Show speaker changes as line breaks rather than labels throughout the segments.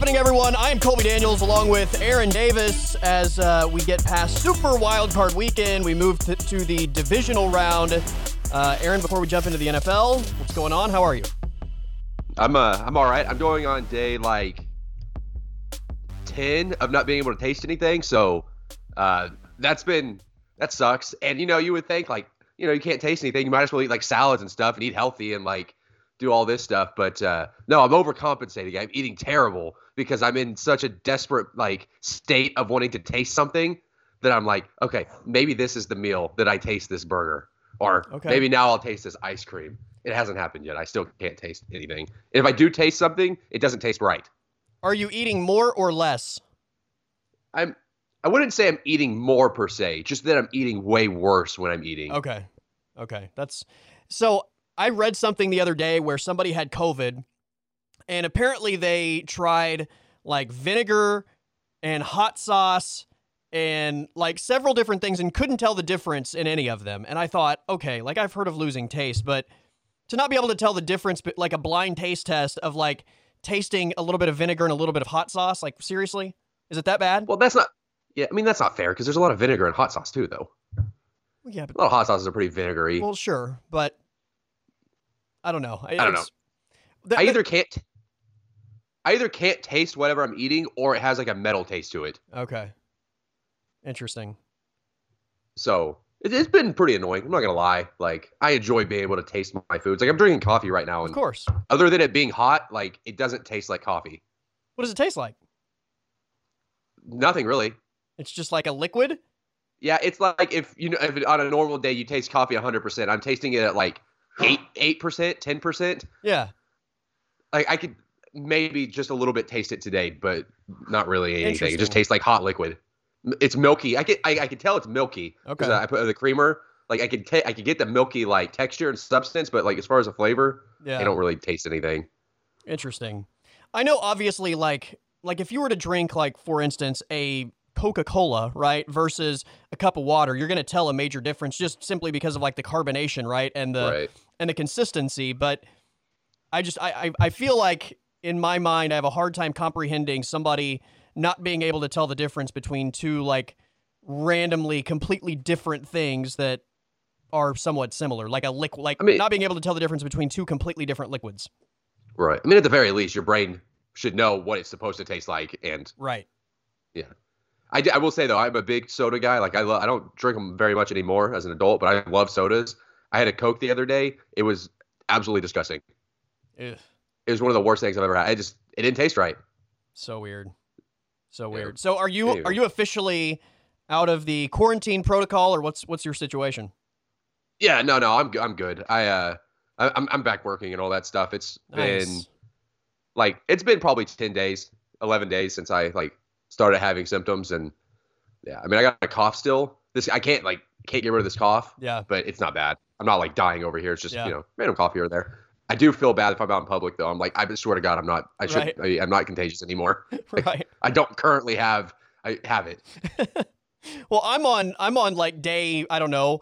happening, everyone? I am Colby Daniels along with Aaron Davis as uh, we get past Super Wild Card Weekend. We move to, to the divisional round. Uh, Aaron, before we jump into the NFL, what's going on? How are you?
I'm uh, I'm all right. I'm going on day like ten of not being able to taste anything, so uh, that's been that sucks. And you know, you would think like you know you can't taste anything, you might as well eat like salads and stuff and eat healthy and like do all this stuff. But uh, no, I'm overcompensating. I'm eating terrible because I'm in such a desperate like state of wanting to taste something that I'm like, okay, maybe this is the meal that I taste this burger, or
Okay.
maybe now I'll taste this ice cream. It hasn't happened yet. I still can't taste anything. If I do taste something, it doesn't taste right.
Are you eating more or less?
I'm. I wouldn't say I'm eating more per se, just that I'm eating way worse when I'm eating.
Okay. Okay. That's so I read something the other day where somebody had COVID and apparently they tried like vinegar and hot sauce and like several different things and couldn't tell the difference in any of them. And I thought, okay, like I've heard of losing taste, but to not be able to tell the difference, but like a blind taste test of like tasting a little bit of vinegar and a little bit of hot sauce, like seriously, is it that bad?
Well, that's not. Yeah, I mean that's not fair because there's a lot of vinegar and hot sauce too, though.
yeah, but
A lot of hot sauces are pretty vinegary.
well, sure, but I don't know. I
don't know. I either can't. I either can't taste whatever I'm eating, or it has like a metal taste to it.
Okay. Interesting.
So it, it's been pretty annoying. I'm not gonna lie. Like I enjoy being able to taste my foods. Like I'm drinking coffee right now,
Of course.
other than it being hot, like it doesn't taste like coffee.
What does it taste like?
Nothing really.
It's just like a liquid?
Yeah, it's like if you know, if on a normal day you taste coffee 100. percent I'm tasting it at like eight, eight percent, ten percent.
Yeah.
Like I could maybe just a little bit taste it today, but not really anything. It just tastes like hot liquid. It's milky. I get, I, I can tell it's milky. 'cause
Okay.
I put the creamer. Like I could, ta- I could get the milky like texture and substance, but like as far as the flavor,
Yeah.
I don't really taste anything.
Interesting. I know obviously like like if you were to drink like for instance a Coca-Cola, right, versus a cup of water, you're going to tell a major difference just simply because of like the carbonation, right? And the
right.
and the consistency, but I just I, I I feel like in my mind I have a hard time comprehending somebody not being able to tell the difference between two like randomly completely different things that are somewhat similar, like a liquid, like
I mean-
not being able to tell the difference between two completely different liquids.
Right. I mean, at the very least, your brain should know what it's supposed to taste like. And
Right.
Yeah. I, I will say though, I'm a big soda guy. Like I, lo- I don't drink them very much anymore as an adult, but I love sodas. I had a Coke the other day. It was absolutely disgusting.
Ugh,
It was one of the worst things I've ever had. I just, it didn't taste right.
so weird. So weird. So are you
Anyway.
are you officially out of the quarantine protocol or what's what's your situation?
Yeah, no, no, I'm, I'm good. I, uh, I, I'm, I'm back working and all that stuff. It's been like, it's been probably 10 days, 11 days since I like started having symptoms. And yeah, I mean, I got a cough still. This, I can't like, can't get rid of this cough.
Yeah.
but it's not bad. I'm not like dying over here. It's just
Yeah.
you know random cough here or there. I do feel bad if I'm out in public though. I'm like I swear to God I'm not. I should.
Right.
I, I'm not contagious anymore.
right.
I don't currently have. I have it.
Well, I'm on I'm on like day, I don't know,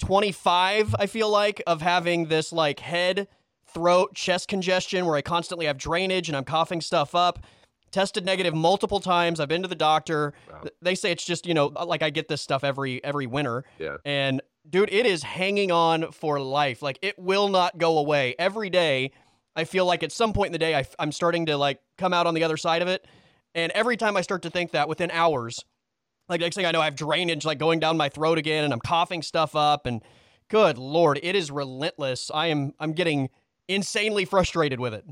25 I feel like of having this like head, throat, chest congestion where I constantly have drainage and I'm coughing stuff up. Tested negative multiple times. I've been to the doctor.
Wow.
They say it's just, you know, uh, like I get this stuff every every winter.
Yeah.
And dude, it is hanging on for life. Like it will not go away. Every day I feel like at some point in the day I, am starting to like come out on the other side of it. And every time I start to think that within hours, like next thing I know, I have drainage like going down my throat again, and I'm coughing stuff up. And good lord, it is relentless. I am I'm getting insanely frustrated with it.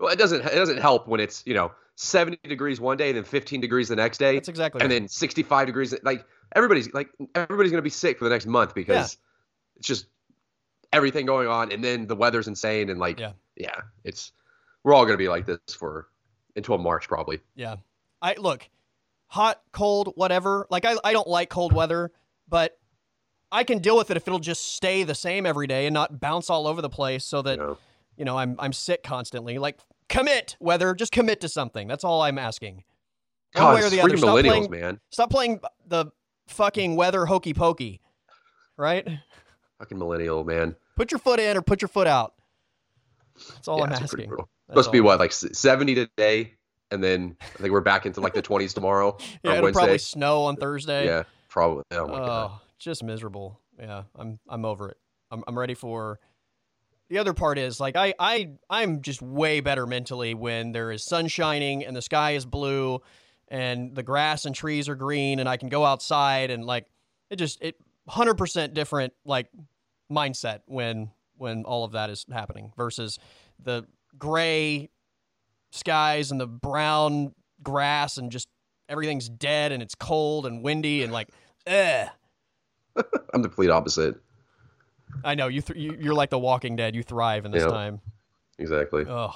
Well, it doesn't. It doesn't help when it's you know 70 degrees one day, then 15 degrees the next day,
That's exactly
and
right.
then 65 degrees. Like everybody's like everybody's gonna be sick for the next month because it's just everything going on, and then the weather's insane, and like
Yeah.
yeah, it's we're all gonna be like this for until March probably.
Yeah. I look, hot, cold, whatever. Like I, I don't like cold weather, but I can deal with it if it'll just stay the same every day and not bounce all over the place so that
You know?
you know I'm I'm sick constantly. Like commit weather, just commit to something. That's all I'm asking. One
God,
way or the other. Stop playing,
man.
stop playing the fucking weather hokey pokey. Right?
Fucking millennial, man.
Put your foot in or put your foot out. That's all
Yeah,
I'm asking.
Supposed to be what, like 70 today, and then I think we're back into like the 20s tomorrow
yeah, it'll
Wednesday.
probably snow on Thursday.
Yeah, probably. Oh my
oh,
god.
just miserable. Yeah, I'm I'm over it. I'm I'm ready for. The other part is like I I I'm just way better mentally when there is sun shining and the sky is blue, and the grass and trees are green and I can go outside and like it just it hundred percent different like mindset when when all of that is happening versus the gray skies and the brown grass and just everything's dead and it's cold and windy and like eh.
I'm the complete opposite.
I know you, th- you you're like the Walking Dead. You thrive in this
Yeah.
time.
Exactly.
Ugh.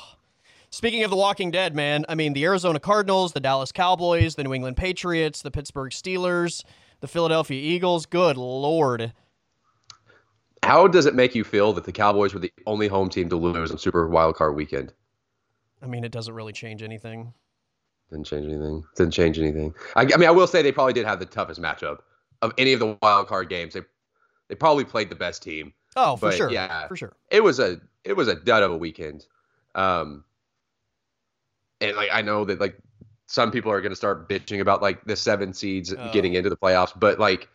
Speaking of the Walking Dead, man, I mean the Arizona Cardinals, the Dallas Cowboys, the New England Patriots, the Pittsburgh Steelers, the Philadelphia Eagles. Good lord.
How does it make you feel that the Cowboys were the only home team to lose on Super Wild Card Weekend?
I mean, it doesn't really change anything.
Didn't change anything. Didn't change anything. I, I mean, I will say they probably did have the toughest matchup of any of the wild card games. They they probably played the best team.
Oh, for
But,
sure.
yeah.
For sure.
It was a it was a dud of a weekend. Um, and like I know that like some people are going to start bitching about like the seven seeds
Oh.
getting into the playoffs, but like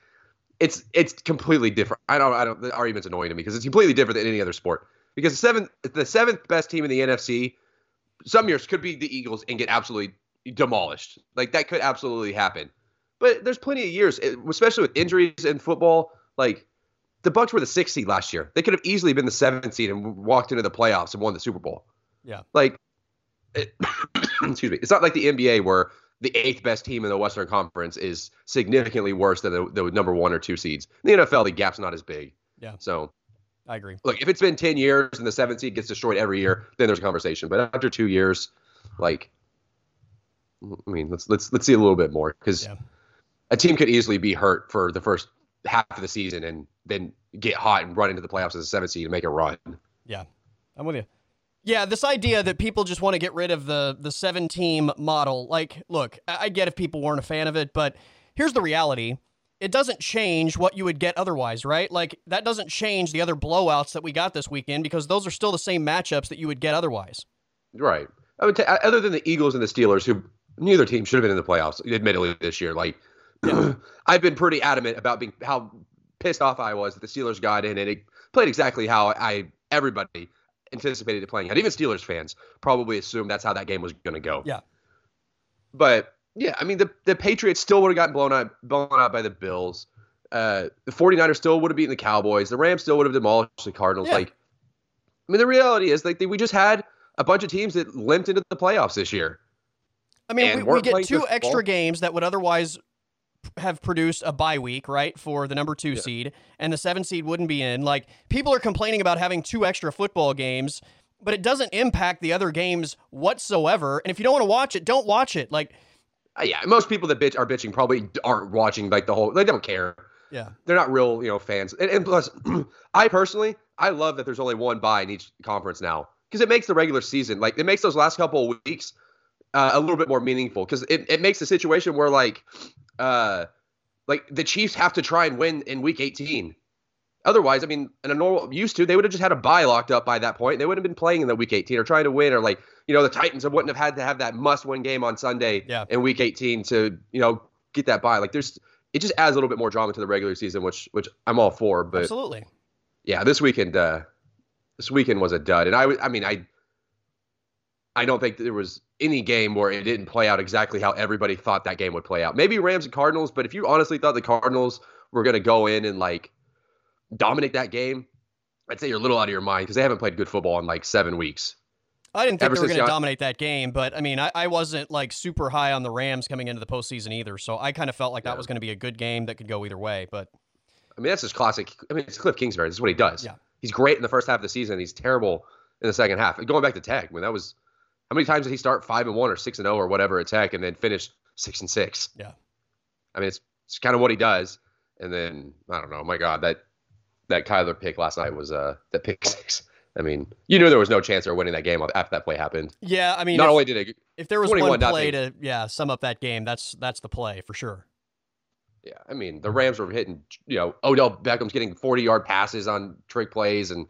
it's it's completely different. I don't I don't the argument's annoying to me because it's completely different than any other sport. Because the seventh the seventh best team in the NFC, some years could be the Eagles and get absolutely demolished. Like that could absolutely happen. But there's plenty of years, eh, especially with injuries in football. Like the Bucs were the sixth seed last year. They could have easily been the seventh seed and walked into the playoffs and won the Super Bowl.
Yeah.
Like, it, excuse me. It's not like the NBA where the eighth best team in the Western Conference is significantly worse than the, the number one or two seeds. In the NFL, the gap's not as big.
Yeah.
So,
I agree.
look, if it's been 10 years and the seventh seed gets destroyed every year, then there's a conversation. But after two years, like, I mean, let's let's let's see a little bit more because
Yeah.
a team could easily be hurt for the first half of the season and then get hot and run into the playoffs as a seventh seed and make a run.
Yeah, I'm with you. Yeah, this idea that people just want to get rid of the the seven team model. Like, look, I, get if people weren't a fan of it, but here's the reality. It doesn't change what you would get otherwise, right? Like that doesn't change the other blowouts that we got this weekend because those are still the same matchups that you would get otherwise.
Right. I would t- uh, other than the Eagles and the Steelers, who neither team should have been in the playoffs, admittedly this year. Like, I've been pretty adamant about being how pissed off I was that the Steelers got in, and it played exactly how I everybody anticipated it playing out. Even Steelers fans probably assumed that's how that game was going to go.
Yeah.
But yeah, I mean the the Patriots still would have gotten blown out blown out by the Bills. Uh, the 49ers still would have beaten the Cowboys. The Rams still would have demolished the Cardinals.
Yeah.
Like, I mean, the reality is like they, we just had a bunch of teams that limped into the playoffs this year.
I mean, we, we get two extra
football.
games that would otherwise have produced a bye week, right, for the number two
Yeah.
seed, and the seven seed wouldn't be in. Like, people are complaining about having two extra football games, but it doesn't impact the other games whatsoever. And if you don't want to watch it, don't watch it. Like,
Uh, yeah, most people that bitch are bitching probably aren't watching like the whole. They don't care.
yeah,
They're not real, you know, fans. And, and plus, I personally, I love that there's only one bye in each conference now because it makes the regular season like it makes those last couple of weeks uh, a little bit more meaningful because it, it makes the situation where like, uh, like the Chiefs have to try and win in week 18. Otherwise, I mean, in a normal used to, they would have just had a bye locked up by that point. They wouldn't have been playing in the week 18 or trying to win, or like, you know, the Titans wouldn't have had to have that must-win game on Sunday
Yeah.
in week 18 to, you know, get that bye. Like, there's, it just adds a little bit more drama to the regular season, which, which I'm all for. But
absolutely.
yeah, this weekend, uh, this weekend was a dud, and I I mean, I, I don't think there was any game where it didn't play out exactly how everybody thought that game would play out. Maybe Rams and Cardinals, but if you honestly thought the Cardinals were going to go in and like dominate that game, I'd say you're a little out of your mind because they haven't played good football in like seven weeks.
I didn't think
Ever
they were going to dominate that game, but I mean, I, I wasn't like super high on the Rams coming into the postseason either. So I kind of felt like
Yeah.
that was going to be a good game that could go either way. But
I mean, that's just classic. I mean, it's Cliff Kingsbury. This is what he does.
Yeah.
He's great in the first half of the season. He's terrible in the second half. Going back to Tech, I mean, that was how many times did he start five and one or six and zero or whatever at Tech and then finish six and six?
Yeah.
I mean, it's, it's kind of what he does. And then I don't know. My God, that that Kyler pick last night was uh that pick six. I mean, you knew there was no chance they were winning that game after that play happened.
yeah, I mean,
Not
if,
only did it,
if there was one
21
play to yeah sum up that game, that's that's the play for sure.
Yeah, I mean the Rams were hitting, you know, Odell Beckham's getting 40 yard passes on trick plays, and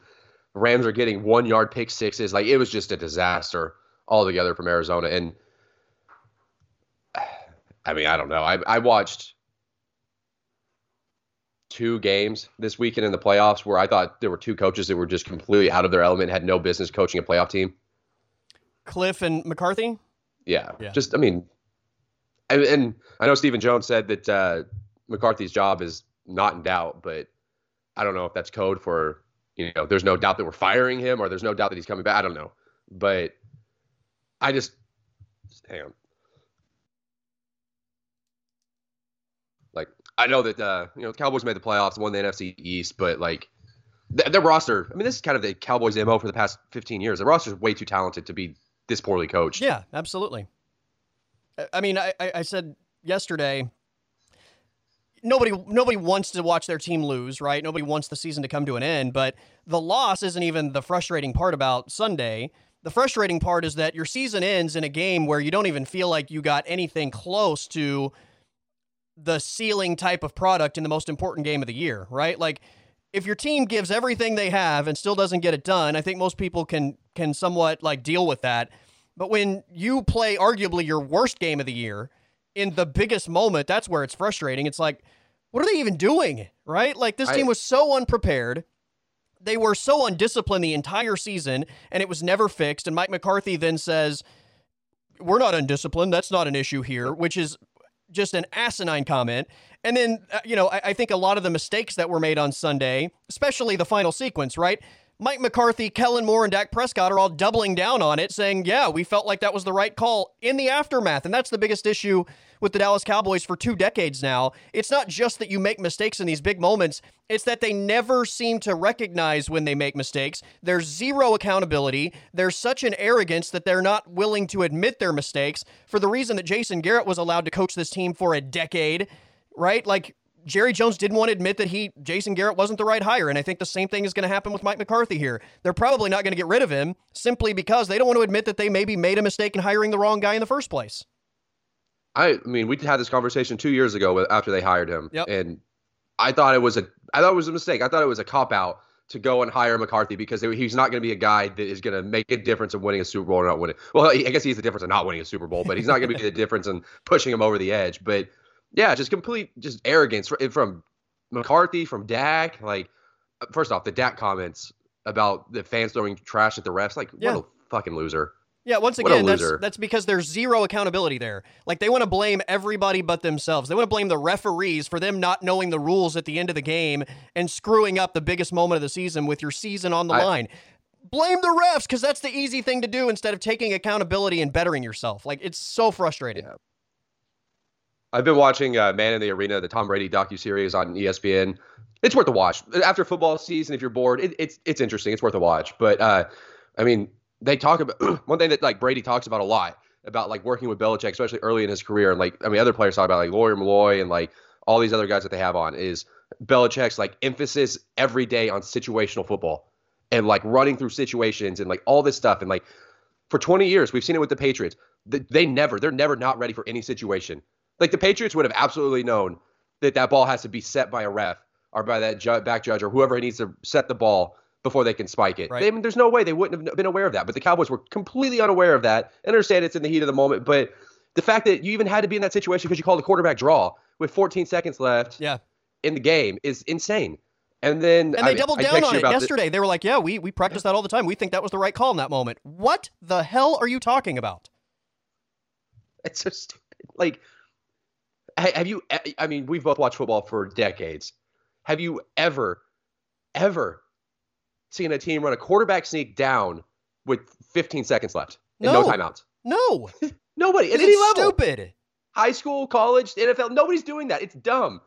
Rams are getting one yard pick sixes. Like it was just a disaster altogether from Arizona. And I mean, I don't know. I I watched two games this weekend in the playoffs where I thought there were two coaches that were just completely out of their element, had no business coaching a playoff team.
Cliff and McCarthy.
Yeah,
Yeah.
just I mean, and, and I know Stephen Jones said that uh, McCarthy's job is not in doubt, but I don't know if that's code for you know. There's no doubt that we're firing him, or there's no doubt that he's coming back. I don't know, but I just hang on. Like I know that uh, you know Cowboys made the playoffs, won the NFC East, but like th- their roster. I mean, this is kind of the Cowboys' mo for the past 15 years. The roster is way too talented to be this poorly coached.
Yeah, absolutely. I- mean, I I said yesterday. Nobody, nobody wants to watch their team lose, right? Nobody wants the season to come to an end. But the loss isn't even the frustrating part about Sunday. The frustrating part is that your season ends in a game where you don't even feel like you got anything close to the ceiling type of product in the most important game of the year, right? Like if your team gives everything they have and still doesn't get it done, I think most people can can somewhat like deal with that. But when you play arguably your worst game of the year in the biggest moment, that's where it's frustrating. It's like, what are they even doing? Right? Like this
I-
team was so unprepared. They were so undisciplined the entire season, and it was never fixed. And Mike McCarthy then says, We're not undisciplined. That's not an issue here, which is just an asinine comment. And then, uh, you know, I, I think a lot of the mistakes that were made on Sunday, especially the final sequence, right? Mike McCarthy, Kellen Moore, and Dak Prescott are all doubling down on it, saying, yeah, we felt like that was the right call in the aftermath. And that's the biggest issue with the Dallas Cowboys for two decades now. It's not just that you make mistakes in these big moments, it's that they never seem to recognize when they make mistakes. There's zero accountability. There's such an arrogance that they're not willing to admit their mistakes for the reason that Jason Garrett was allowed to coach this team for a decade, right? Like, Jerry Jones didn't want to admit that he Jason Garrett wasn't the right hire, and I think the same thing is going to happen with Mike McCarthy here. They're probably not going to get rid of him simply because they don't want to admit that they maybe made a mistake in hiring the wrong guy in the first place.
I mean, we had this conversation two years ago after they hired him,
Yep.
and I thought it was a, I thought it was a mistake. I thought it was a cop out to go and hire McCarthy because he's not going to be a guy that is going to make a difference in winning a Super Bowl or not winning. Well, I guess he's the difference in not winning a Super Bowl, but he's not going to be the difference in pushing him over the edge. But yeah, just complete just arrogance from McCarthy, from Dak. Like, first off, the Dak comments about the fans throwing trash at the refs. Like,
Yeah.
what a fucking loser.
Yeah, once again, that's that's because there's zero accountability there. Like they want to blame everybody but themselves. They want to blame the referees for them not knowing the rules at the end of the game and screwing up the biggest moment of the season with your season on the
I-
line. Blame the refs because that's the easy thing to do instead of taking accountability and bettering yourself. Like it's so frustrating.
Yeah. I've been watching uh, Man in the Arena, the Tom Brady docu series on ESPN. It's worth a watch after football season. If you're bored, it, it's it's interesting. It's worth a watch. But uh, I mean, they talk about one thing that like Brady talks about a lot about like working with Belichick, especially early in his career, and like I mean, other players talk about like Lawyer Milloy and like all these other guys that they have on is Belichick's like emphasis every day on situational football and like running through situations and like all this stuff and like for 20 years we've seen it with the Patriots. Th- They never, they're never not ready for any situation. Like the Patriots would have absolutely known that that ball has to be set by a ref or by that ju- back judge or whoever needs to set the ball before they can spike it.
Right.
They, I mean, there's no way they wouldn't have been aware of that. But the Cowboys were completely unaware of that. I understand it's in the heat of the moment, but the fact that you even had to be in that situation because you called a quarterback draw with 14 seconds left
Yeah.
in the game is insane. And then
And
I-
they doubled down on it yesterday. They were like, "Yeah, we we practice that all the time. We think that was the right call in that moment." What the hell are you talking about?
It's so stupid. Like, have you? I mean, we've both watched football for decades. Have you ever, ever seen a team run a quarterback sneak down with 15 seconds left and no,
No.
timeouts?
No,
Nobody at
it's
any level.
stupid.
High school, college, NFL. Nobody's doing that. It's dumb.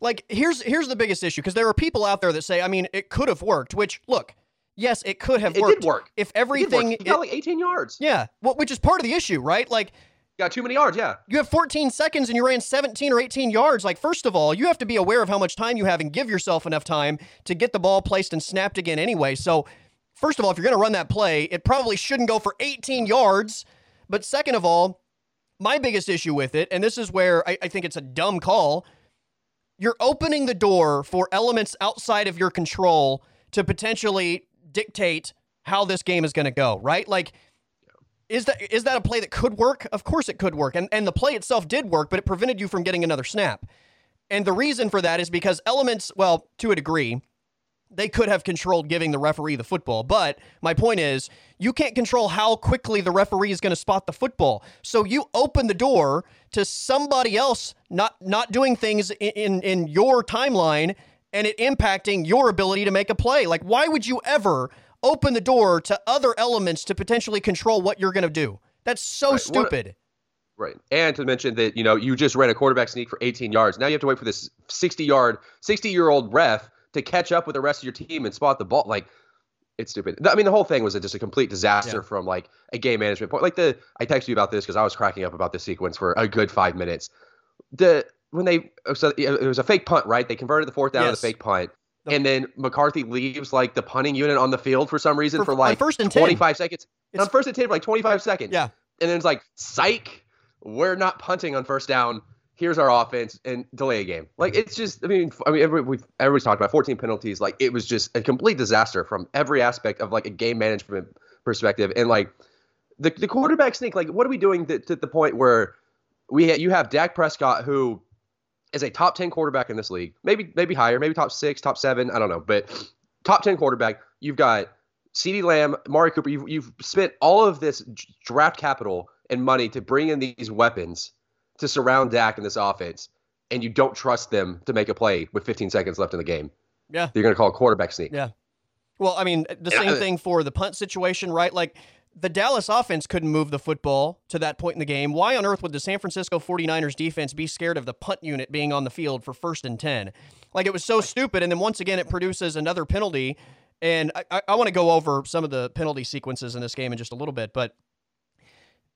like here's here's the biggest issue because there are people out there that say, I mean, it could have worked. Which look, yes, it could have
It
worked It
did work.
if
It
everything.
He got like 18 yards.
yeah, well, which is part of the issue, right? Like
Got too many yards. Yeah.
you have 14 seconds and you ran 17 or 18 yards. Like first of all, you have to be aware of how much time you have and give yourself enough time to get the ball placed and snapped again anyway. So first of all, if you're going to run that play, it probably shouldn't go for 18 yards. But second of all, my biggest issue with it, and this is where I, I think it's a dumb call, you're opening the door for elements outside of your control to potentially dictate how this game is going to go, right? Like, is that is that a play that could work? Of course it could work. And and the play itself did work, but it prevented you from getting another snap. And the reason for that is because elements, well, to a degree, they could have controlled giving the referee the football. But my point is, you can't control how quickly the referee is going to spot the football. So you open the door to somebody else not not doing things in, in, in your timeline and it impacting your ability to make a play. Like, why would you ever open the door to other elements to potentially control what you're going to do? That's so right. stupid.
Right. And to mention that, you know, you just ran a quarterback sneak for 18 yards. Now you have to wait for this 60 yard, 60 year old ref to catch up with the rest of your team and spot the ball. Like, it's stupid. I mean, the whole thing was just a complete disaster yeah. from like a game management point. Like the, I texted you about this because I was cracking up about this sequence for a good five minutes. The when they so it was a fake punt, right? They converted the fourth down yes. to the fake punt. And then McCarthy leaves like the punting unit on the field for some reason for, for uh, like
first and
25 10. seconds. It's, on first and 10 for like 25 seconds.
Yeah.
And then it's like, psych, we're not punting on first down. Here's our offense and delay a game. Like it's just, I mean, I mean, every, we've everybody's talked about 14 penalties. Like it was just a complete disaster from every aspect of like a game management perspective. And like the the quarterback sneak, like what are we doing to, to the point where we ha- you have Dak Prescott who is a top 10 quarterback in this league. Maybe maybe higher, maybe top 6, top 7, I don't know, but top 10 quarterback. You've got CeeDee Lamb, Mari Cooper, you've, you've spent all of this draft capital and money to bring in these weapons to surround Dak in this offense, and you don't trust them to make a play with 15 seconds left in the game.
Yeah.
You're going to call a quarterback sneak.
Yeah. Well, I mean, the same thing for the punt situation, right? Like, the Dallas offense couldn't move the football to that point in the game. Why on earth would the San Francisco 49ers defense be scared of the punt unit being on the field for first and 10? Like it was so stupid. And then once again, it produces another penalty. And I, I want to go over some of the penalty sequences in this game in just a little bit. But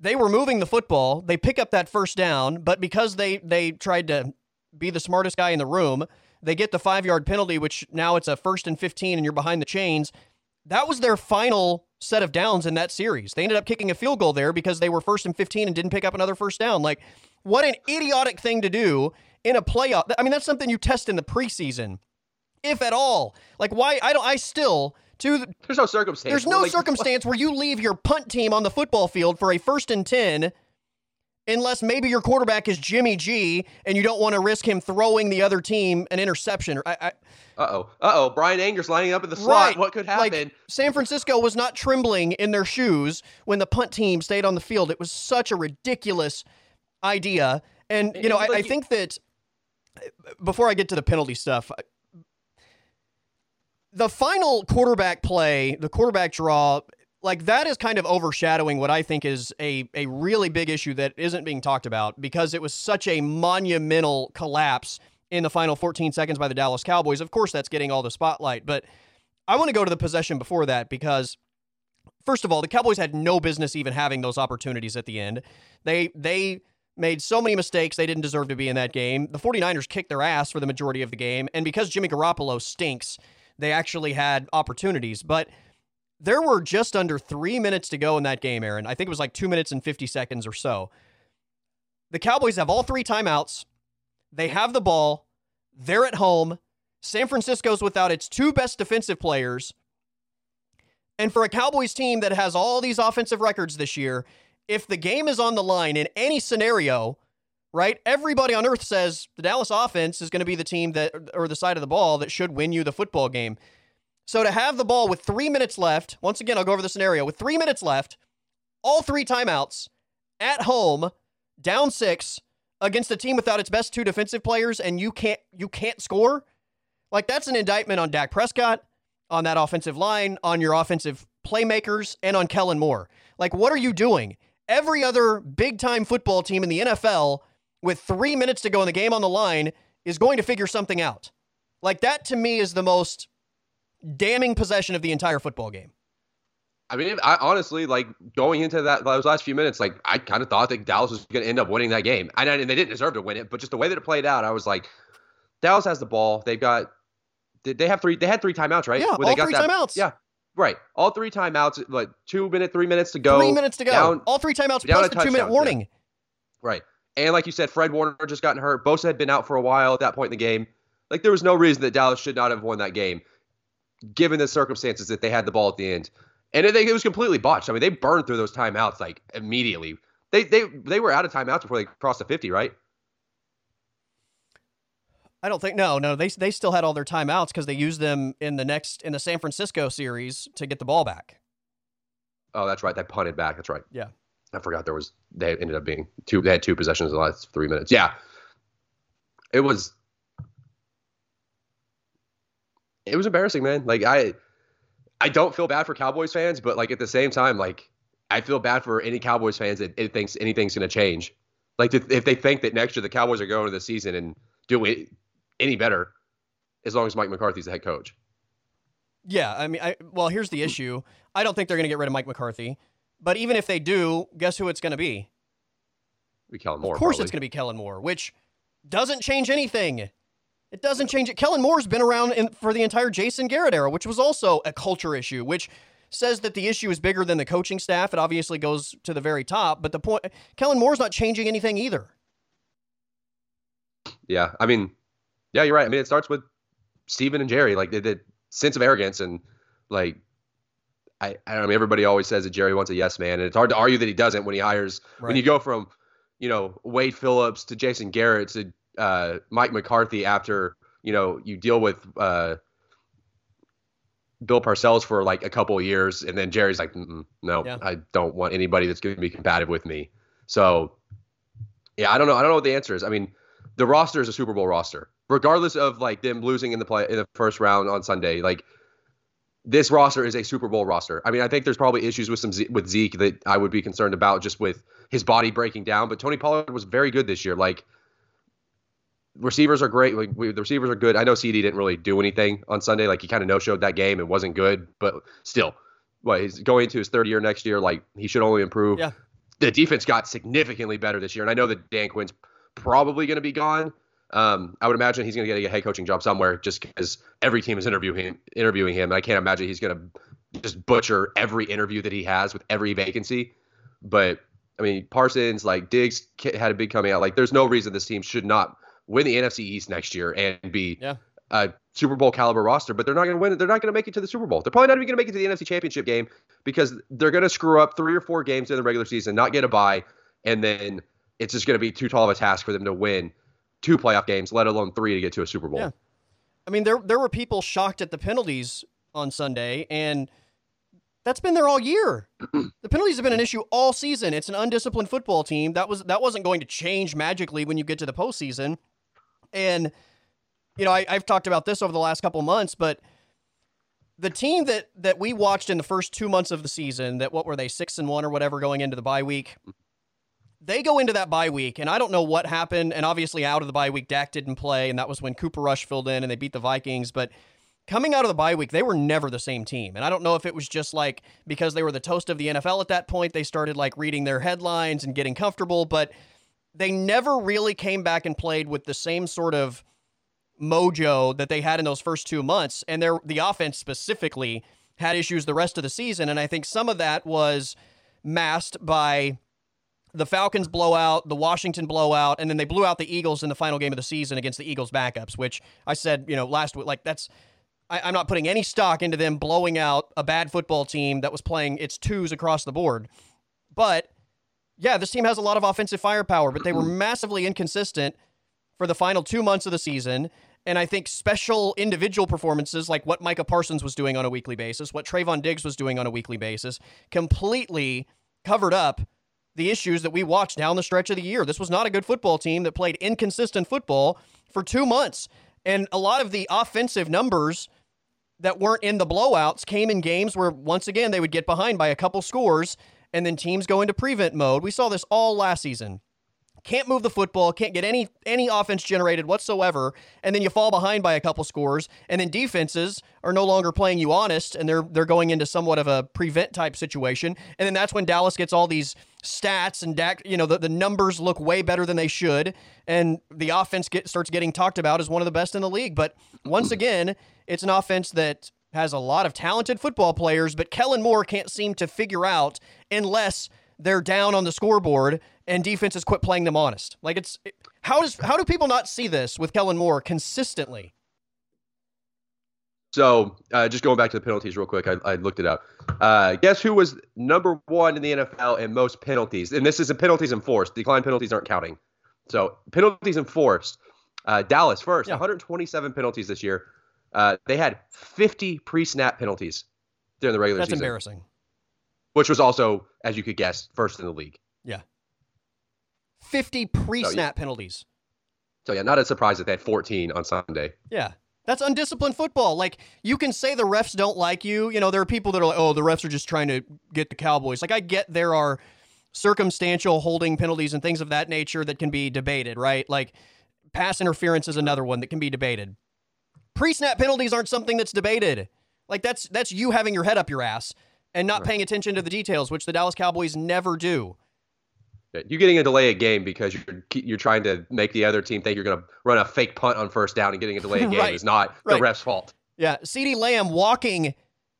they were moving the football. They pick up that first down. But because they, they tried to be the smartest guy in the room, they get the five yard penalty, which now it's a first and 15 and you're behind the chains. That was their final set of downs in that series. They ended up kicking a field goal there because they were first and 15 and didn't pick up another first down. Like, what an idiotic thing to do in a playoff. I mean, that's something you test in the preseason, if at all. Like, why? I don't, I still. To the,
there's no circumstance.
There's no like, circumstance where you leave your punt team on the football field for a first and 10 unless maybe your quarterback is Jimmy G and you don't want to risk him throwing the other team an interception. I, I,
uh oh. Uh oh. Bryan Anger's lining up in the slot. Right. What could happen?
Like, San Francisco was not trembling in their shoes when the punt team stayed on the field. It was such a ridiculous idea. And, you know, I, I think that before I get to the penalty stuff, the final quarterback play, the quarterback draw, like that is kind of overshadowing what I think is a, a really big issue that isn't being talked about because it was such a monumental collapse in the final 14 seconds by the Dallas Cowboys. Of course, that's getting all the spotlight, but I want to go to the possession before that because first of all, the Cowboys had no business even having those opportunities at the end. They they made so many mistakes they didn't deserve to be in that game. The 49ers kicked their ass for the majority of the game, and because Jimmy Garoppolo stinks, they actually had opportunities, but there were just under 3 minutes to go in that game, Aaron. I think it was like 2 minutes and 50 seconds or so. The Cowboys have all three timeouts. They have the ball. They're at home. San Francisco's without its two best defensive players. And for a Cowboys team that has all these offensive records this year, if the game is on the line in any scenario, right? Everybody on earth says the Dallas offense is going to be the team that, or the side of the ball that should win you the football game. So to have the ball with three minutes left, once again, I'll go over the scenario with three minutes left, all three timeouts at home, down six, against a team without its best two defensive players and you can't you can't score, like that's an indictment on Dak Prescott, on that offensive line, on your offensive playmakers, and on Kellen Moore. Like, what are you doing? Every other big time football team in the NFL with three minutes to go in the game on the line is going to figure something out. Like, that to me is the most damning possession of the entire football game.
I mean, I honestly like going into that those last few minutes. Like, I kind of thought that Dallas was going to end up winning that game, and, and they didn't deserve to win it. But just the way that it played out, I was like, Dallas has the ball. They've got they have three they had three timeouts, right?
Yeah,
Where
all
got
three
that,
timeouts.
Yeah, right. All three timeouts, like two minute, three minutes to go.
Three minutes to go. Down, all three timeouts plus the two minute warning. Yeah.
Right. And like you said, Fred Warner just gotten hurt. Bosa had been out for a while at that point in the game. Like there was no reason that Dallas should not have won that game, given the circumstances that they had the ball at the end. And it, it was completely botched. I mean, they burned through those timeouts like immediately. They they they were out of timeouts before they crossed the 50, right?
I don't think no, no. They they still had all their timeouts because they used them in the next in the San Francisco series to get the ball back.
Oh, that's right. They punted back. That's right.
Yeah.
I forgot there was they ended up being two. They had two possessions in the last three minutes. Yeah, it was. It was embarrassing, man. Like I, I don't feel bad for Cowboys fans, but like at the same time, like I feel bad for any Cowboys fans that it thinks anything's going to change. Like if they think that next year the Cowboys are going to the season and doing any better, as long as Mike McCarthy's the head coach.
Yeah, I mean, I, well, here's the issue. I don't think they're going to get rid of Mike McCarthy. But even if they do, guess who it's going to be?
Be Kellen Moore.
Of course,
probably.
it's going to be Kellen Moore, which doesn't change anything. It doesn't change it. Kellen Moore's been around in, for the entire Jason Garrett era, which was also a culture issue, which says that the issue is bigger than the coaching staff. It obviously goes to the very top, but the point Kellen Moore's not changing anything either.
Yeah, I mean, yeah, you're right. I mean, it starts with Stephen and Jerry, like the, the sense of arrogance and like I, I don't know. Everybody always says that Jerry wants a yes man, and it's hard to argue that he doesn't when he hires. Right. When you go from, you know, Wade Phillips to Jason Garrett to uh, Mike McCarthy after you know you deal with uh, Bill Parcells for like a couple of years, and then Jerry's like, no, yeah. I don't want anybody that's going to be competitive with me. So, yeah, I don't know. I don't know what the answer is. I mean, the roster is a Super Bowl roster, regardless of like them losing in the play in the first round on Sunday. Like this roster is a Super Bowl roster. I mean, I think there's probably issues with some with Zeke that I would be concerned about just with his body breaking down. But Tony Pollard was very good this year. Like receivers are great. Like we, the receivers are good. I know CeeDee didn't really do anything on Sunday. Like he kind of no showed that game It wasn't good. But still, he's going into his third year next year. Like he should only improve.
Yeah.
The defense got significantly better this year, and I know that Dan Quinn's probably going to be gone. Um, I would imagine he's going to get a head coaching job somewhere just because every team is interviewing interviewing him. And I can't imagine he's going to just butcher every interview that he has with every vacancy. But I mean, Parsons, like Diggs had a big coming out. Like, there's no reason this team should not win the NFC East next year and be
yeah.
a Super Bowl caliber roster. But they're not going to win. They're not going to make it to the Super Bowl. They're probably not even going to make it to the NFC Championship game because they're going to screw up three or four games in the regular season, not get a bye, and then it's just going to be too tall of a task for them to win two playoff games, let alone three to get to a Super Bowl.
Yeah. I mean, there there were people shocked at the penalties on Sunday, and that's been there all year. the penalties have been an issue all season. It's an undisciplined football team. That was that wasn't going to change magically when you get to the postseason. And you know, I, I've talked about this over the last couple months, but the team that that we watched in the first two months of the season, that what were they six and one or whatever going into the bye week, they go into that bye week, and I don't know what happened. And obviously, out of the bye week, Dak didn't play, and that was when Cooper Rush filled in and they beat the Vikings. But coming out of the bye week, they were never the same team. And I don't know if it was just like because they were the toast of the NFL at that point, they started like reading their headlines and getting comfortable, but they never really came back and played with the same sort of mojo that they had in those first two months. And their the offense specifically had issues the rest of the season. And I think some of that was masked by the Falcons blowout, the Washington blowout, and then they blew out the Eagles in the final game of the season against the Eagles backups, which I said, you know, last week, like that's, I, am not putting any stock into them blowing out a bad football team that was playing its twos across the board. But yeah, this team has a lot of offensive firepower, but they were massively inconsistent for the final two months of the season. And I think special individual performances like what Micah Parsons was doing on a weekly basis, what Trevon Diggs was doing on a weekly basis, completely covered up the issues that we watched down the stretch of the year. This was not a good football team that played inconsistent football for two months. And a lot of the offensive numbers that weren't in the blowouts came in games where, once again, they would get behind by a couple scores and then teams go into prevent mode. We saw this all last season can't move the football, can't get any any offense generated whatsoever, and then you fall behind by a couple scores, and then defenses are no longer playing you honest, and they're they're going into somewhat of a prevent type situation, and then that's when Dallas gets all these stats and Dak, you know, the, the numbers look way better than they should, and the offense get, starts getting talked about as one of the best in the league. But once again, it's an offense that has a lot of talented football players, but Kellen Moore can't seem to figure out unless they're down on the scoreboard and defenses quit playing them honest. Like it's how does how do people not see this with Kellen Moore consistently?
So, uh, just going back to the penalties real quick, I, I looked it up. Uh, guess who was number one in the NFL in most penalties? And this is in penalties enforced. Decline penalties aren't counting. So, penalties enforced. Uh, Dallas first,
Yeah.
127 penalties this year. Uh, they had 50 pre-snap penalties during the regular
That's
season, That's
embarrassing.
which was also, as you could guess, first in the league. Yeah.
50 pre-snap penalties.
So yeah, not a surprise that they had 14 on Sunday.
Yeah. That's undisciplined football. Like you can say the refs don't like you. You know, there are people that are like, "Oh, the refs are just trying to get the Cowboys." Like I get there are circumstantial holding penalties and things of that nature that can be debated, right? Like pass interference is another one that can be debated. Pre-snap penalties aren't something that's debated. Like that's that's you having your head up your ass and not
Right.
paying attention to the details, which the Dallas Cowboys never do.
You're getting a delay a game because you're you're trying to make the other team think you're going to run a fake punt on first down and getting a delay a game
Right.
is not
Right.
the ref's fault.
Yeah, CeeDee Lamb walking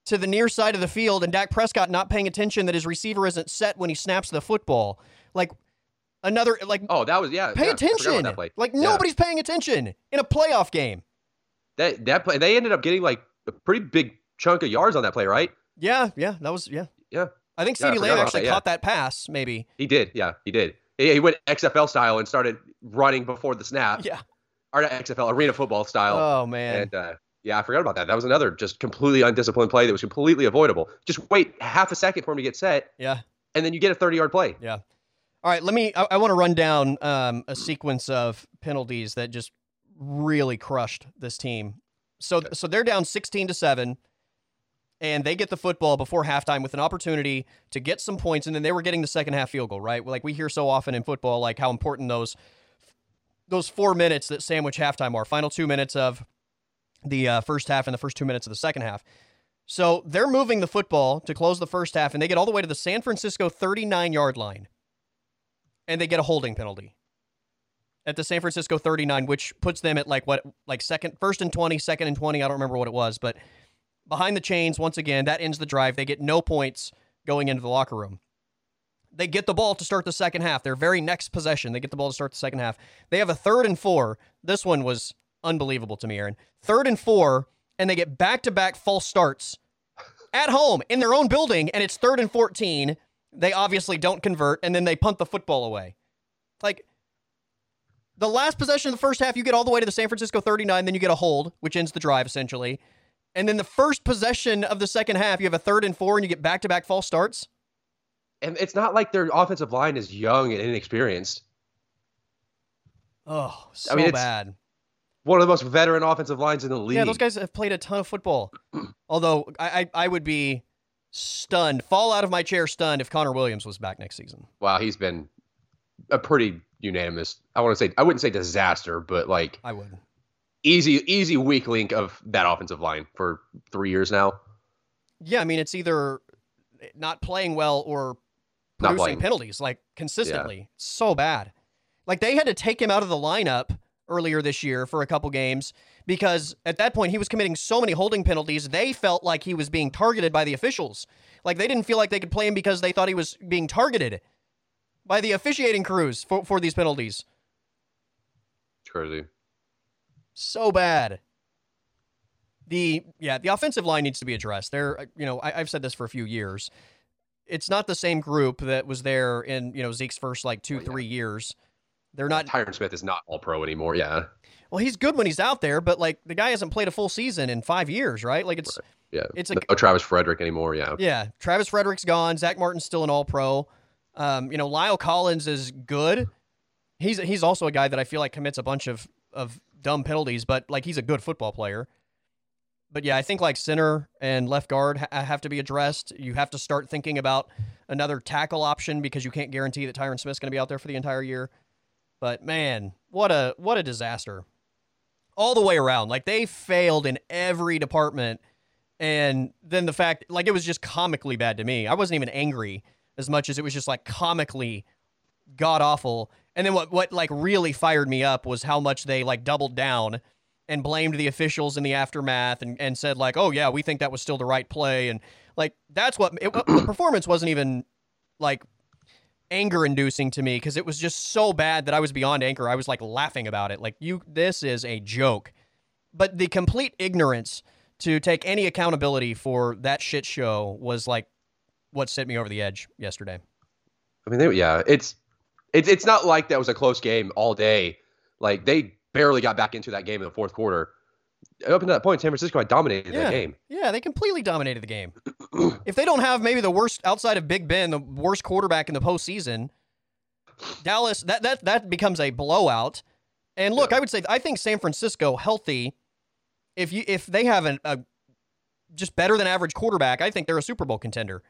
to the near side of the field and Dak Prescott not paying attention that his receiver isn't set when he snaps the football. Like another like
Oh, that was yeah.
pay
yeah, I forgot about
attention. Like
Yeah.
nobody's paying attention in a playoff game.
That that play they ended up getting like a pretty big chunk of yards on that play, right?
Yeah, yeah, that was yeah.
Yeah.
I think
Yeah,
CeeDee
forgot
Lamb actually
that, yeah.
caught that pass, maybe.
He did. Yeah, he did. He, he went XFL style and started running before the snap.
Yeah.
Or not XFL, arena football style.
Oh man.
And uh, yeah, I forgot about that. That was another just completely undisciplined play that was completely avoidable. Just wait half a second for him to get set,
yeah.
and then you get a 30 yard play.
Yeah. All right, let me I, I want to run down um, a sequence of penalties that just really crushed this team. So so they're down 16 to 7 and they get the football before halftime with an opportunity to get some points and then they were getting the second half field goal, right? Like we hear so often in football like how important those those 4 minutes that sandwich halftime are. Final 2 minutes of the uh, first half and the first 2 minutes of the second half. So they're moving the football to close the first half and they get all the way to the San Francisco 39-yard line and they get a holding penalty at the San Francisco 39, which puts them at like what, like second, first and 20, second and 20. I don't remember what it was, but behind the chains, once again, that ends the drive. They get no points going into the locker room. They get the ball to start the second half. Their very next possession, they get the ball to start the second half. They have a third and four. This one was unbelievable to me, Aaron. Third and four, and they get back to back false starts at home in their own building, and it's third and 14. They obviously don't convert, and then they punt the football away. Like, the last possession of the first half, you get all the way to the San Francisco 39, then you get a hold, which ends the drive essentially. And then the first possession of the second half, you have a third and four, and you get back to back false starts.
And it's not like their offensive line is young and inexperienced.
Oh, so
mean, it's-
bad.
One of the most veteran offensive lines in the league.
Yeah, those guys have played a ton of football. Although I, I, I would be stunned, fall out of my chair stunned if Connor Williams was back next season.
Wow, he's been a pretty unanimous. I want to say I wouldn't say disaster, but like
I would.
easy easy weak link of that offensive line for three years now.
Yeah, I mean it's either not playing well or producing penalties like consistently. So bad. Like they had to take him out of the lineup earlier this year for a couple games because at that point he was committing so many holding penalties. They felt like he was being targeted by the officials. Like they didn't feel like they could play him because they thought he was being targeted by the officiating crews for, for these penalties.
It's crazy.
so bad. The yeah, the offensive line needs to be addressed. There, uh, you know, I, I've said this for a few years. It's not the same group that was there in you know Zeke's first like two
Oh, yeah.
three years. They're not.
Tyron Smith is not all pro anymore. Yeah,
Well, he's good when he's out there, but like the guy hasn't played a full season in five years, right? Like it's
yeah.
It's a-
no Travis Frederick anymore. Yeah,
yeah. Travis Frederick's gone. Zack Martin's still an All Pro. Um, you know, La'el Collins is good. He's he's also a guy that I feel like commits a bunch of of dumb penalties, but like he's a good football player. But yeah, I think like center and left guard ha- have to be addressed. You have to start thinking about another tackle option because you can't guarantee that Tyron Smith's going to be out there for the entire year. But man, what a what a disaster. All the way around. Like they failed in every department. And then the fact like it was just comically bad to me. I wasn't even angry as much as it was just like comically god awful. And then what what like really fired me up was how much they like doubled down and blamed the officials in the aftermath and, and said like, "Oh yeah, we think that was still the right play." And like that's what it, the performance wasn't even like anger inducing to me because it was just so bad that I was beyond anger. I was like laughing about it. Like you this is a joke. But the complete ignorance to take any accountability for that shit show was like what sent me over the edge yesterday.
I mean, they, yeah, it's it's it's not like that was a close game all day. Like they barely got back into that game in the fourth quarter. Up to that point, San Francisco had dominated
Yeah.
that game.
Yeah, they completely dominated the game. if they don't have maybe the worst outside of Big Ben, the worst quarterback in the postseason, Dallas that that that becomes a blowout. And look, I would say I think San Francisco healthy. If you if they have an, a just better than average quarterback, I think they're a Super Bowl contender.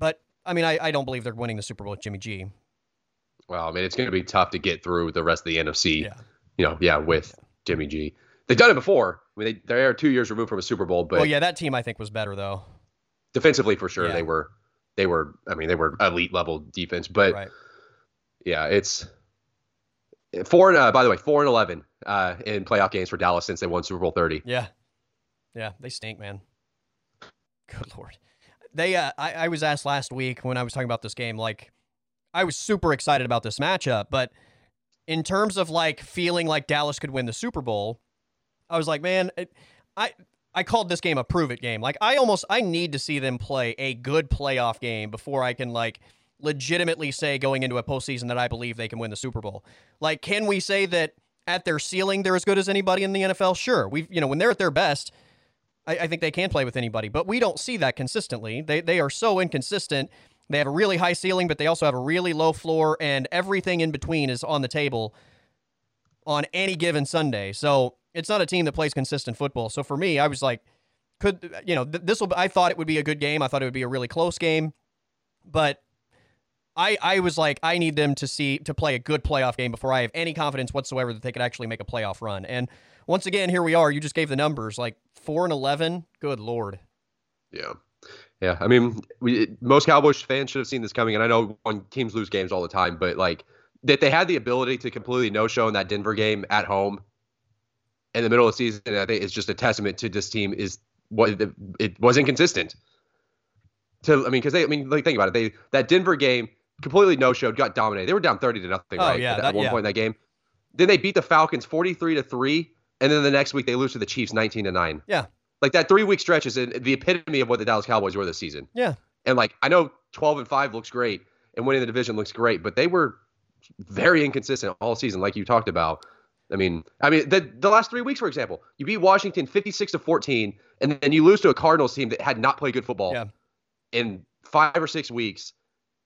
But I mean, I, I don't believe they're winning the Super Bowl with Jimmy G.
Well, I mean, it's going to be tough to get through the rest of the NFC.
Yeah.
You know, yeah, with Jimmy G. They've done it before. I mean, they they are two years removed from a Super Bowl, but
well, yeah, that team I think was better though.
defensively for sure
Yeah.
they were they were. I mean, they were elite level defense, but
right.
yeah, it's four and uh, by the way, four and eleven uh, in playoff games for Dallas since they won Super Bowl thirty.
Yeah. Yeah, they stink, man. Good lord. They uh I, I was asked last week when I was talking about this game, like I was super excited about this matchup, but in terms of like feeling like Dallas could win the Super Bowl, I was like, man, I I called this game a prove it game. Like I almost I need to see them play a good playoff game before I can like legitimately say going into a postseason that I believe they can win the Super Bowl. Like, can we say that at their ceiling they're as good as anybody in the NFL? Sure. We've you know, when they're at their best, I, I think they can play with anybody, but we don't see that consistently. They they are so inconsistent. They have a really high ceiling, but they also have a really low floor, and everything in between is on the table on any given Sunday. So it's not a team that plays consistent football. So for me, I was like, could you know th- this will? I thought it would be a good game. I thought it would be a really close game, but I I was like, I need them to see to play a good playoff game before I have any confidence whatsoever that they could actually make a playoff run. And once again, here we are. You just gave the numbers like four and eleven. Good lord.
Yeah. Yeah. I mean, we most Cowboys fans should have seen this coming. And I know when teams lose games all the time, but like that they had the ability to completely no show in that Denver game at home in the middle of the season, I think is just a testament to this team is what it, it was inconsistent. To I mean, because they I mean, like think about it. They that Denver game completely no showed, got dominated. They were down thirty to nothing,
Oh,
right?
yeah,
at, at
that-
one
yeah.
point in that game. Then they beat the Falcons forty three to three, and then the next week they lose to the Chiefs nineteen to nine.
Yeah.
Like that three week stretch is the epitome of what the Dallas Cowboys were this season.
Yeah.
And like I know 12 and 5 looks great and winning the division looks great, but they were very inconsistent all season like you talked about. I mean, I mean the the last 3 weeks for example, you beat Washington 56 to 14 and then you lose to a Cardinals team that had not played good football
Yeah.
in 5 or 6 weeks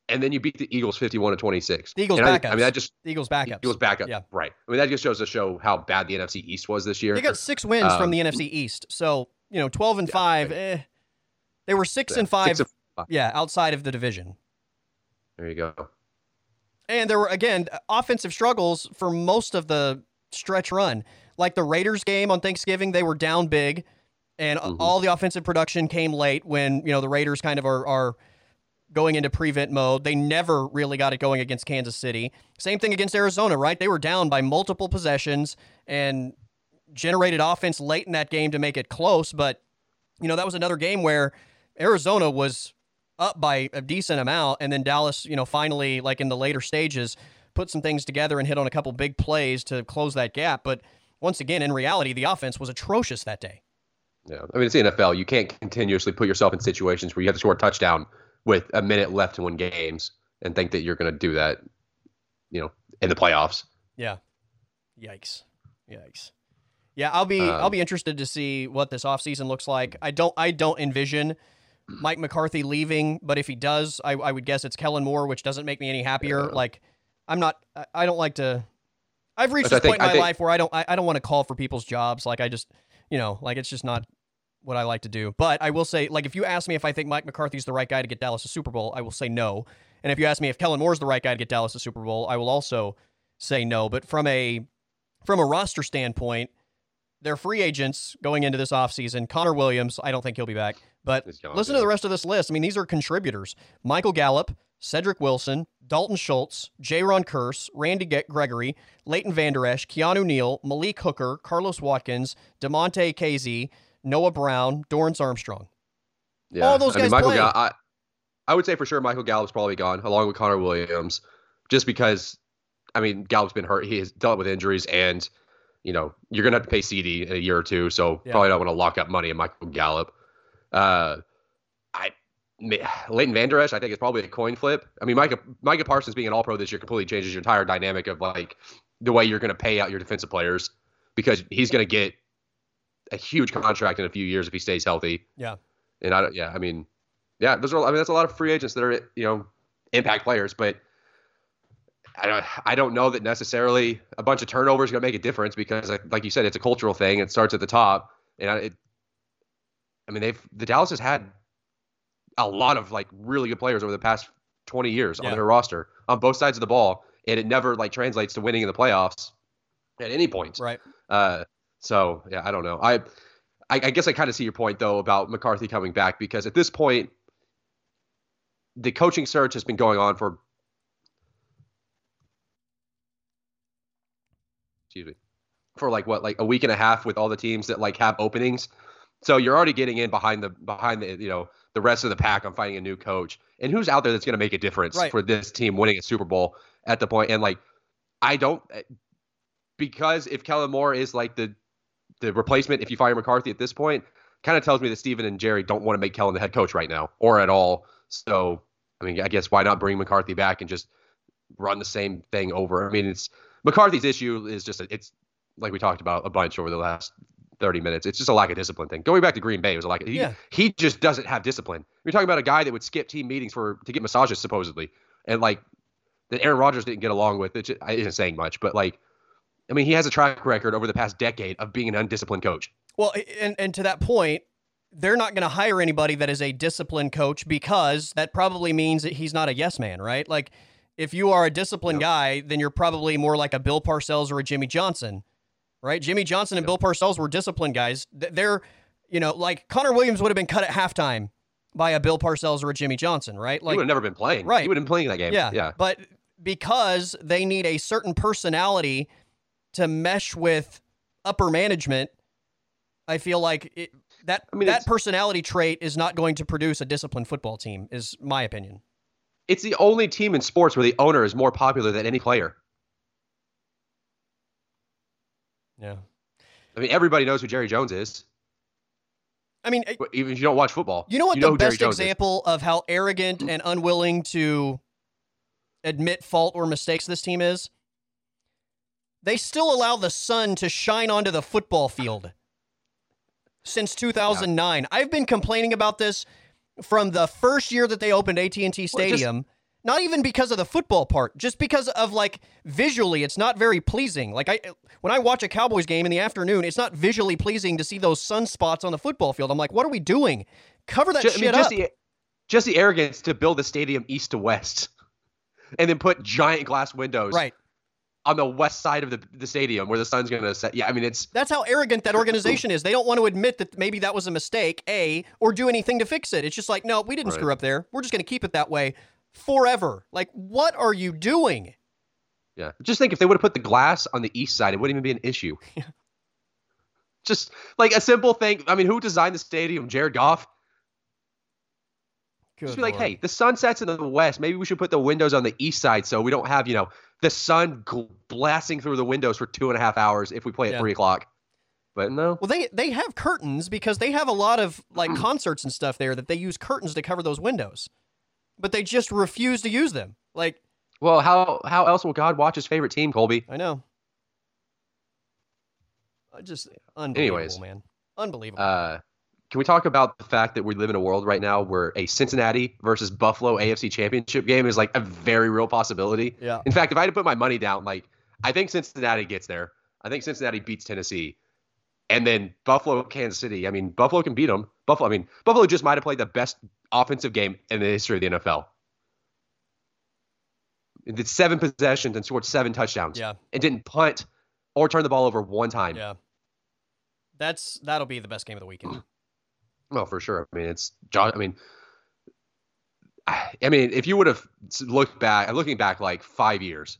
and then you beat the Eagles 51 to 26.
The Eagles
And I,
backups.
I mean that just
The Eagles backups.
Eagles backup.
Yeah.
Right. I mean that just shows to show how bad the NFC East was this year.
They got six wins from
Um,
the NFC East. So, you know, 12 and
Yeah,
5, eh. They were 6
Yeah,
and 5,
six and five.
yeah, outside of the division.
There you go.
And there were, again, offensive struggles for most of the stretch run. Like the Raiders game on Thanksgiving, they were down big, and
Mhm.
all the offensive production came late when, you know, the Raiders kind of are, are going into prevent mode. They never really got it going against Kansas City. Same thing against Arizona, right? They were down by multiple possessions and generated offense late in that game to make it close. But, you know, that was another game where Arizona was up by a decent amount. And then Dallas, you know, finally, like in the later stages, put some things together and hit on a couple big plays to close that gap. But once again, in reality, the offense was atrocious that day.
Yeah, I mean it's the NFL. You can't continuously put yourself in situations where you have to score a touchdown with a minute left to win games and think that you're going to do that, you know, in the playoffs.
Yeah. Yikes. Yikes. Yeah, I'll be I'll
Um,
be interested to see what this offseason looks like. I don't I don't envision Mike McCarthy leaving, but if he does, I, I would guess it's Kellen Moore, which doesn't make me any happier.
Yeah.
Like I'm not I, don't like to I've reached this point in my
think-
life where I don't I, I don't want to call for people's jobs. Like I just you know, like it's just not what I like to do. But I will say, like, if you ask me if I think Mike McCarthy's the right guy to get Dallas a Super Bowl, I will say no. And if you ask me if Kellen Moore's the right guy to get Dallas a Super Bowl, I will also say no. But from a from a roster standpoint, they're free agents going into this offseason. Connor Williams, I don't think he'll be back. But listen to the rest of this list. I mean, these are contributors. Michael Gallup, Cedric Wilson, Dalton Schultz, Jayron Kearse, Randy Gregory, Leighton Vander Esch, Keanu Neal, Malik Hooker, Carlos Watkins, Damontae Kazee, Noah Brown, Dorance Armstrong.
Yeah,
All those
I mean,
guys
Michael. Gall- I, I would say for sure Michael Gallup's probably gone, along with Connor Williams, just because. I mean, Gallup's been hurt. He has dealt with injuries, and you know, you're gonna have to pay CeeDee in a year or two, so
Yeah.
probably don't want to lock up money in Michael Gallup. Uh, I Leighton Vander Esch, I think is probably a coin flip. I mean, Micah Micah Parsons being an All Pro this year completely changes your entire dynamic of like the way you're gonna pay out your defensive players because he's gonna get a huge contract in a few years if he stays healthy.
Yeah.
And I don't, yeah, I mean, yeah, those are, I mean, that's a lot of free agents that are, you know, impact players, but I don't, I don't know that necessarily a bunch of turnovers is going to make a difference because, like, like you said, it's a cultural thing. It starts at the top, and I- it, I mean, they've the Dallas has had a lot of like really good players over the past 20 years
Yeah.
on their roster on both sides of the ball, and it never like translates to winning in the playoffs at any point.
Right.
Uh, so yeah, I don't know. I, I, I guess I kind of see your point though about McCarthy coming back because at this point, the coaching search has been going on for. Excuse me, for like what, like a week and a half with all the teams that like have openings. So you're already getting in behind the behind the you know the rest of the pack on finding a new coach and who's out there that's going to make a difference
Right.
for this team winning a Super Bowl at the point. And like, I don't eh, because if Kellen Moore is like the the replacement if you fire McCarthy at this point, kind of tells me that Stephen and Jerry don't want to make Kellen the head coach right now or at all. So I mean, I guess why not bring McCarthy back and just run the same thing over? I mean, it's McCarthy's issue is just a, it's like we talked about a bunch over the last 30 minutes. It's just a lack of discipline thing. Going back to Green Bay, it was a lack of, he,
Yeah.
he just doesn't have discipline. You're talking about a guy that would skip team meetings for to get massages supposedly, and like that Aaron Rodgers didn't get along with. It just, I isn't saying much, but like, I mean, he has a track record over the past decade of being an undisciplined coach.
Well, and and to that point, they're not going to hire anybody that is a disciplined coach because that probably means that he's not a yes man, right? Like if you are a disciplined
Yeah.
guy, then you're probably more like a Bill Parcells or a Jimmy Johnson, right? Jimmy Johnson and
Yeah.
Bill Parcells were disciplined guys. They're, you know, like Connor Williams would have been cut at halftime by a Bill Parcells or a Jimmy Johnson, right? Like, he
would have never been playing.
Right.
He would have been playing that game.
yeah,
Yeah.
But because they need a certain personality to mesh with upper management, I feel like it, that
I mean,
that personality trait is not going to produce a disciplined football team. Is my opinion.
It's the only team in sports where the owner is more popular than any player.
Yeah.
I mean, everybody knows who Jerry Jones is,
I mean,
even if you don't watch football.
you know what
know
the best
Jones is.
example of how arrogant and unwilling to admit fault or mistakes this team is? They still allow the sun to shine onto the football field since 2009. I've been complaining about this from the first year that they opened AT&T
Well, just-
Stadium. not even because of the football part, just because of like visually, it's not very pleasing. Like I, when I watch a Cowboys game in the afternoon, it's not visually pleasing to see those sunspots on the football field. I'm like, what are we doing? Cover that
Ju- I
shit
mean,
up.
just the just the arrogance to build the stadium east to west, and then put giant glass windows
right.
On the west side of the, the stadium where the sun's going to set. Yeah, I mean it's
That's how arrogant that organization is. They don't want to admit that maybe that was a mistake, A, or do anything to fix it. It's just like, no, we didn't
Right.
screw up there. We're just going to keep it that way forever. Like, what are you doing?
yeah. Just think if they would have put the glass on the east side, it wouldn't even be an issue. Just like a simple thing. I mean, who designed the stadium? Jared Goff. Just
Good
be like, hey, the sun sets in the west. Maybe we should put the windows on the east side so we don't have, you know, the sun gl- blasting through the windows for two and a half hours if we play at
Yeah.
three o'clock. But no,
Well, they they have curtains because they have a lot of like concerts and stuff there that they use curtains to cover those windows, but they just refuse to use them. Like,
well, how how else will God watch his favorite team, Colby?
I know. I just unbelievable,
Anyways.
man. Unbelievable.
Uh, can we talk about the fact that we live in a world right now where a Cincinnati versus Buffalo AFC Championship game is like a very real possibility?
yeah.
In fact, if I had to put my money down, like I think Cincinnati gets there. I think Cincinnati beats Tennessee, and then Buffalo, Kansas City. I mean, Buffalo can beat them. Buffalo. I mean, Buffalo just might have played the best offensive game in the history of the NFL. It did seven possessions and scored seven touchdowns.
Yeah.
and didn't punt or turn the ball over one time.
Yeah. That's that'll be the best game of the weekend.
Well, for sure. I mean, it's John. I mean, I I mean, if you would have looked back, looking back like five years,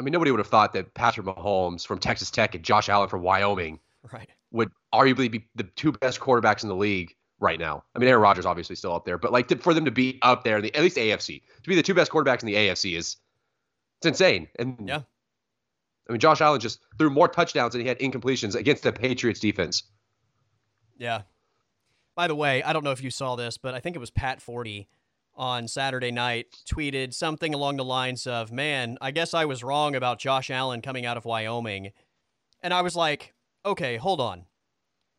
I mean, nobody would have thought that Patrick Mahomes from Texas Tech and Josh Allen from Wyoming
Right.
would arguably be the two best quarterbacks in the league right now. I mean, Aaron Rodgers obviously still up there, but like to, for them to be up there, in the, at least AFC, to be the two best quarterbacks in the AFC is it's insane. And
Yeah.
I mean, Josh Allen just threw more touchdowns than he had incompletions against the Patriots defense.
Yeah. By the way, I don't know if you saw this, but I think it was Pat Forde on Saturday night tweeted something along the lines of, "Man, I guess I was wrong about Josh Allen coming out of Wyoming." And I was like, "Okay, hold on.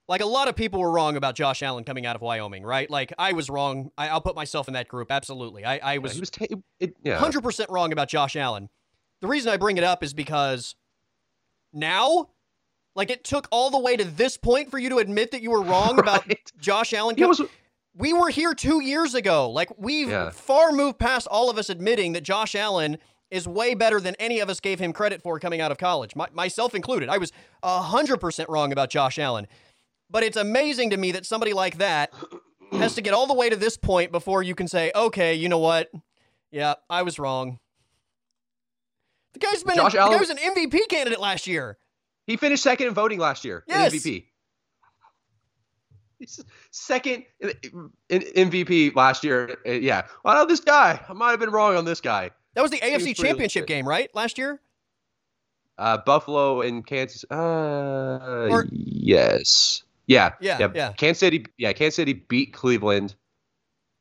Like a lot of people were wrong about Josh Allen coming out of Wyoming, right? Like I was wrong. I, will put myself in that group. Absolutely. I, I was,
yeah, was ta- it, yeah.
100% wrong about Josh Allen. The reason I bring it up is because now like it took all the way to this point for you to admit that you were wrong right. about Josh Allen. Was, we were here two years ago. Like we've yeah. far moved past all of us admitting that Josh Allen is way better than any of us gave him credit for coming out of college, My, myself included. I was hundred percent wrong about Josh Allen, but it's amazing to me that somebody like that has to get all the way to this point before you can say, okay, you know what? Yeah, I was wrong. The guy's been Josh a, Allen, the guy was an MVP candidate last year.
He finished second in voting last year
yes.
in MVP. He's second in, MVP last year. Uh, yeah. Well, know this guy. I might have been wrong on this guy.
That was the AFC Championship game, right? Last year?
Uh, Buffalo and Kansas. Uh, or, yes. Yeah,
yeah. Yeah. Yeah.
Kansas City. Yeah. Kansas City beat Cleveland.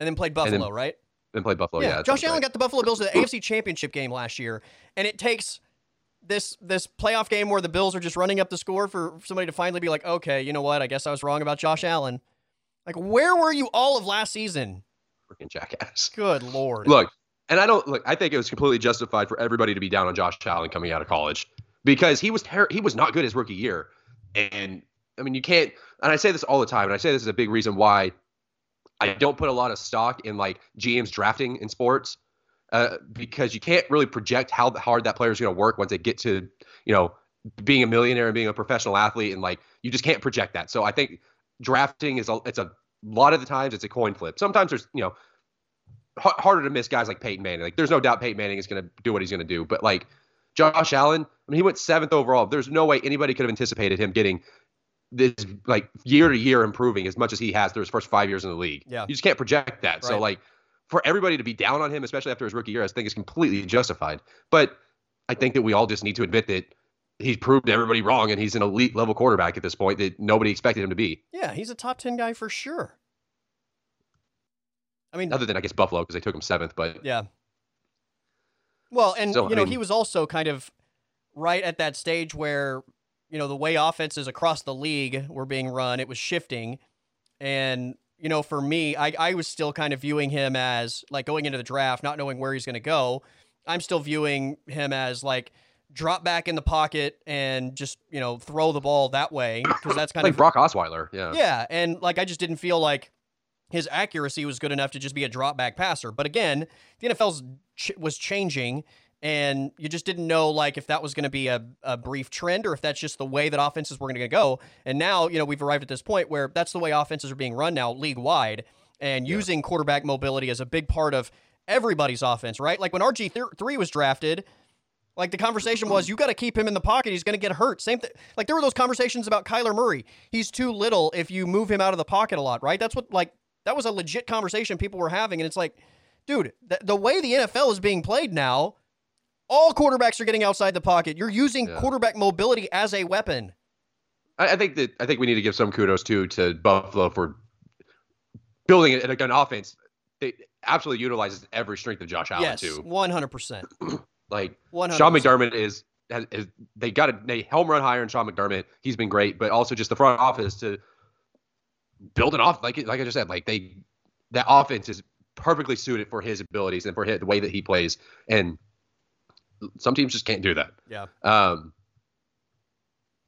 And then played Buffalo,
then,
right?
Then played Buffalo. Yeah. yeah
Josh Allen
right.
got the Buffalo Bills to the AFC Championship game last year, and it takes this this playoff game where the Bills are just running up the score for somebody to finally be like, okay, you know what? I guess I was wrong about Josh Allen. Like, where were you all of last season?
Freaking jackass.
Good lord.
Look, and I don't look. I think it was completely justified for everybody to be down on Josh Allen coming out of college because he was ter- he was not good his rookie year, and I mean you can't. And I say this all the time, and I say this is a big reason why I don't put a lot of stock in like GMs drafting in sports uh, because you can't really project how hard that player is going to work once they get to you know being a millionaire and being a professional athlete and like you just can't project that. So I think drafting is a it's a lot of the times it's a coin flip. Sometimes there's you know h- harder to miss guys like Peyton Manning. Like there's no doubt Peyton Manning is going to do what he's going to do, but like Josh Allen, I mean he went seventh overall. There's no way anybody could have anticipated him getting this like year to year improving as much as he has through his first five years in the league.
Yeah.
You just can't project that. Right. So like for everybody to be down on him, especially after his rookie year, I think is completely justified. But I think that we all just need to admit that he's proved everybody wrong and he's an elite level quarterback at this point that nobody expected him to be.
Yeah, he's a top 10 guy for sure. I mean,
other than I guess Buffalo because they took him seventh, but
yeah. Well, and so, you know, I mean, he was also kind of right at that stage where you know the way offenses across the league were being run, it was shifting, and you know, for me, I, I was still kind of viewing him as like going into the draft, not knowing where he's going to go. I'm still viewing him as like drop back in the pocket and just you know throw the ball that way because that's kind
like
of like
Brock Osweiler. Yeah,
yeah, and like I just didn't feel like his accuracy was good enough to just be a drop back passer. But again, the NFL's ch- was changing, and you just didn't know like if that was going to be a, a brief trend or if that's just the way that offenses were going to go. And now, you know, we've arrived at this point where that's the way offenses are being run now league wide and yeah. using quarterback mobility as a big part of everybody's offense, right? Like when RG3 was drafted, like the conversation was, mm. you got to keep him in the pocket. He's going to get hurt. Same thing. Like there were those conversations about Kyler Murray. He's too little if you move him out of the pocket a lot, right? That's what like that was a legit conversation people were having, and it's like, dude, th- the way the NFL is being played now, all quarterbacks are getting outside the pocket. You're using yeah. quarterback mobility as a weapon.
I, I, think that I think we need to give some kudos too to Buffalo for building an, an offense that absolutely utilizes every strength of Josh Allen
yes,
too.
One hundred percent.
Like 100%. Sean McDermott is, has, is they got a they home run hire in Sean McDermott. He's been great, but also just the front office to build an off like like I just said, like they that offense is perfectly suited for his abilities and for his, the way that he plays and some teams just can't do that.
Yeah.
Um.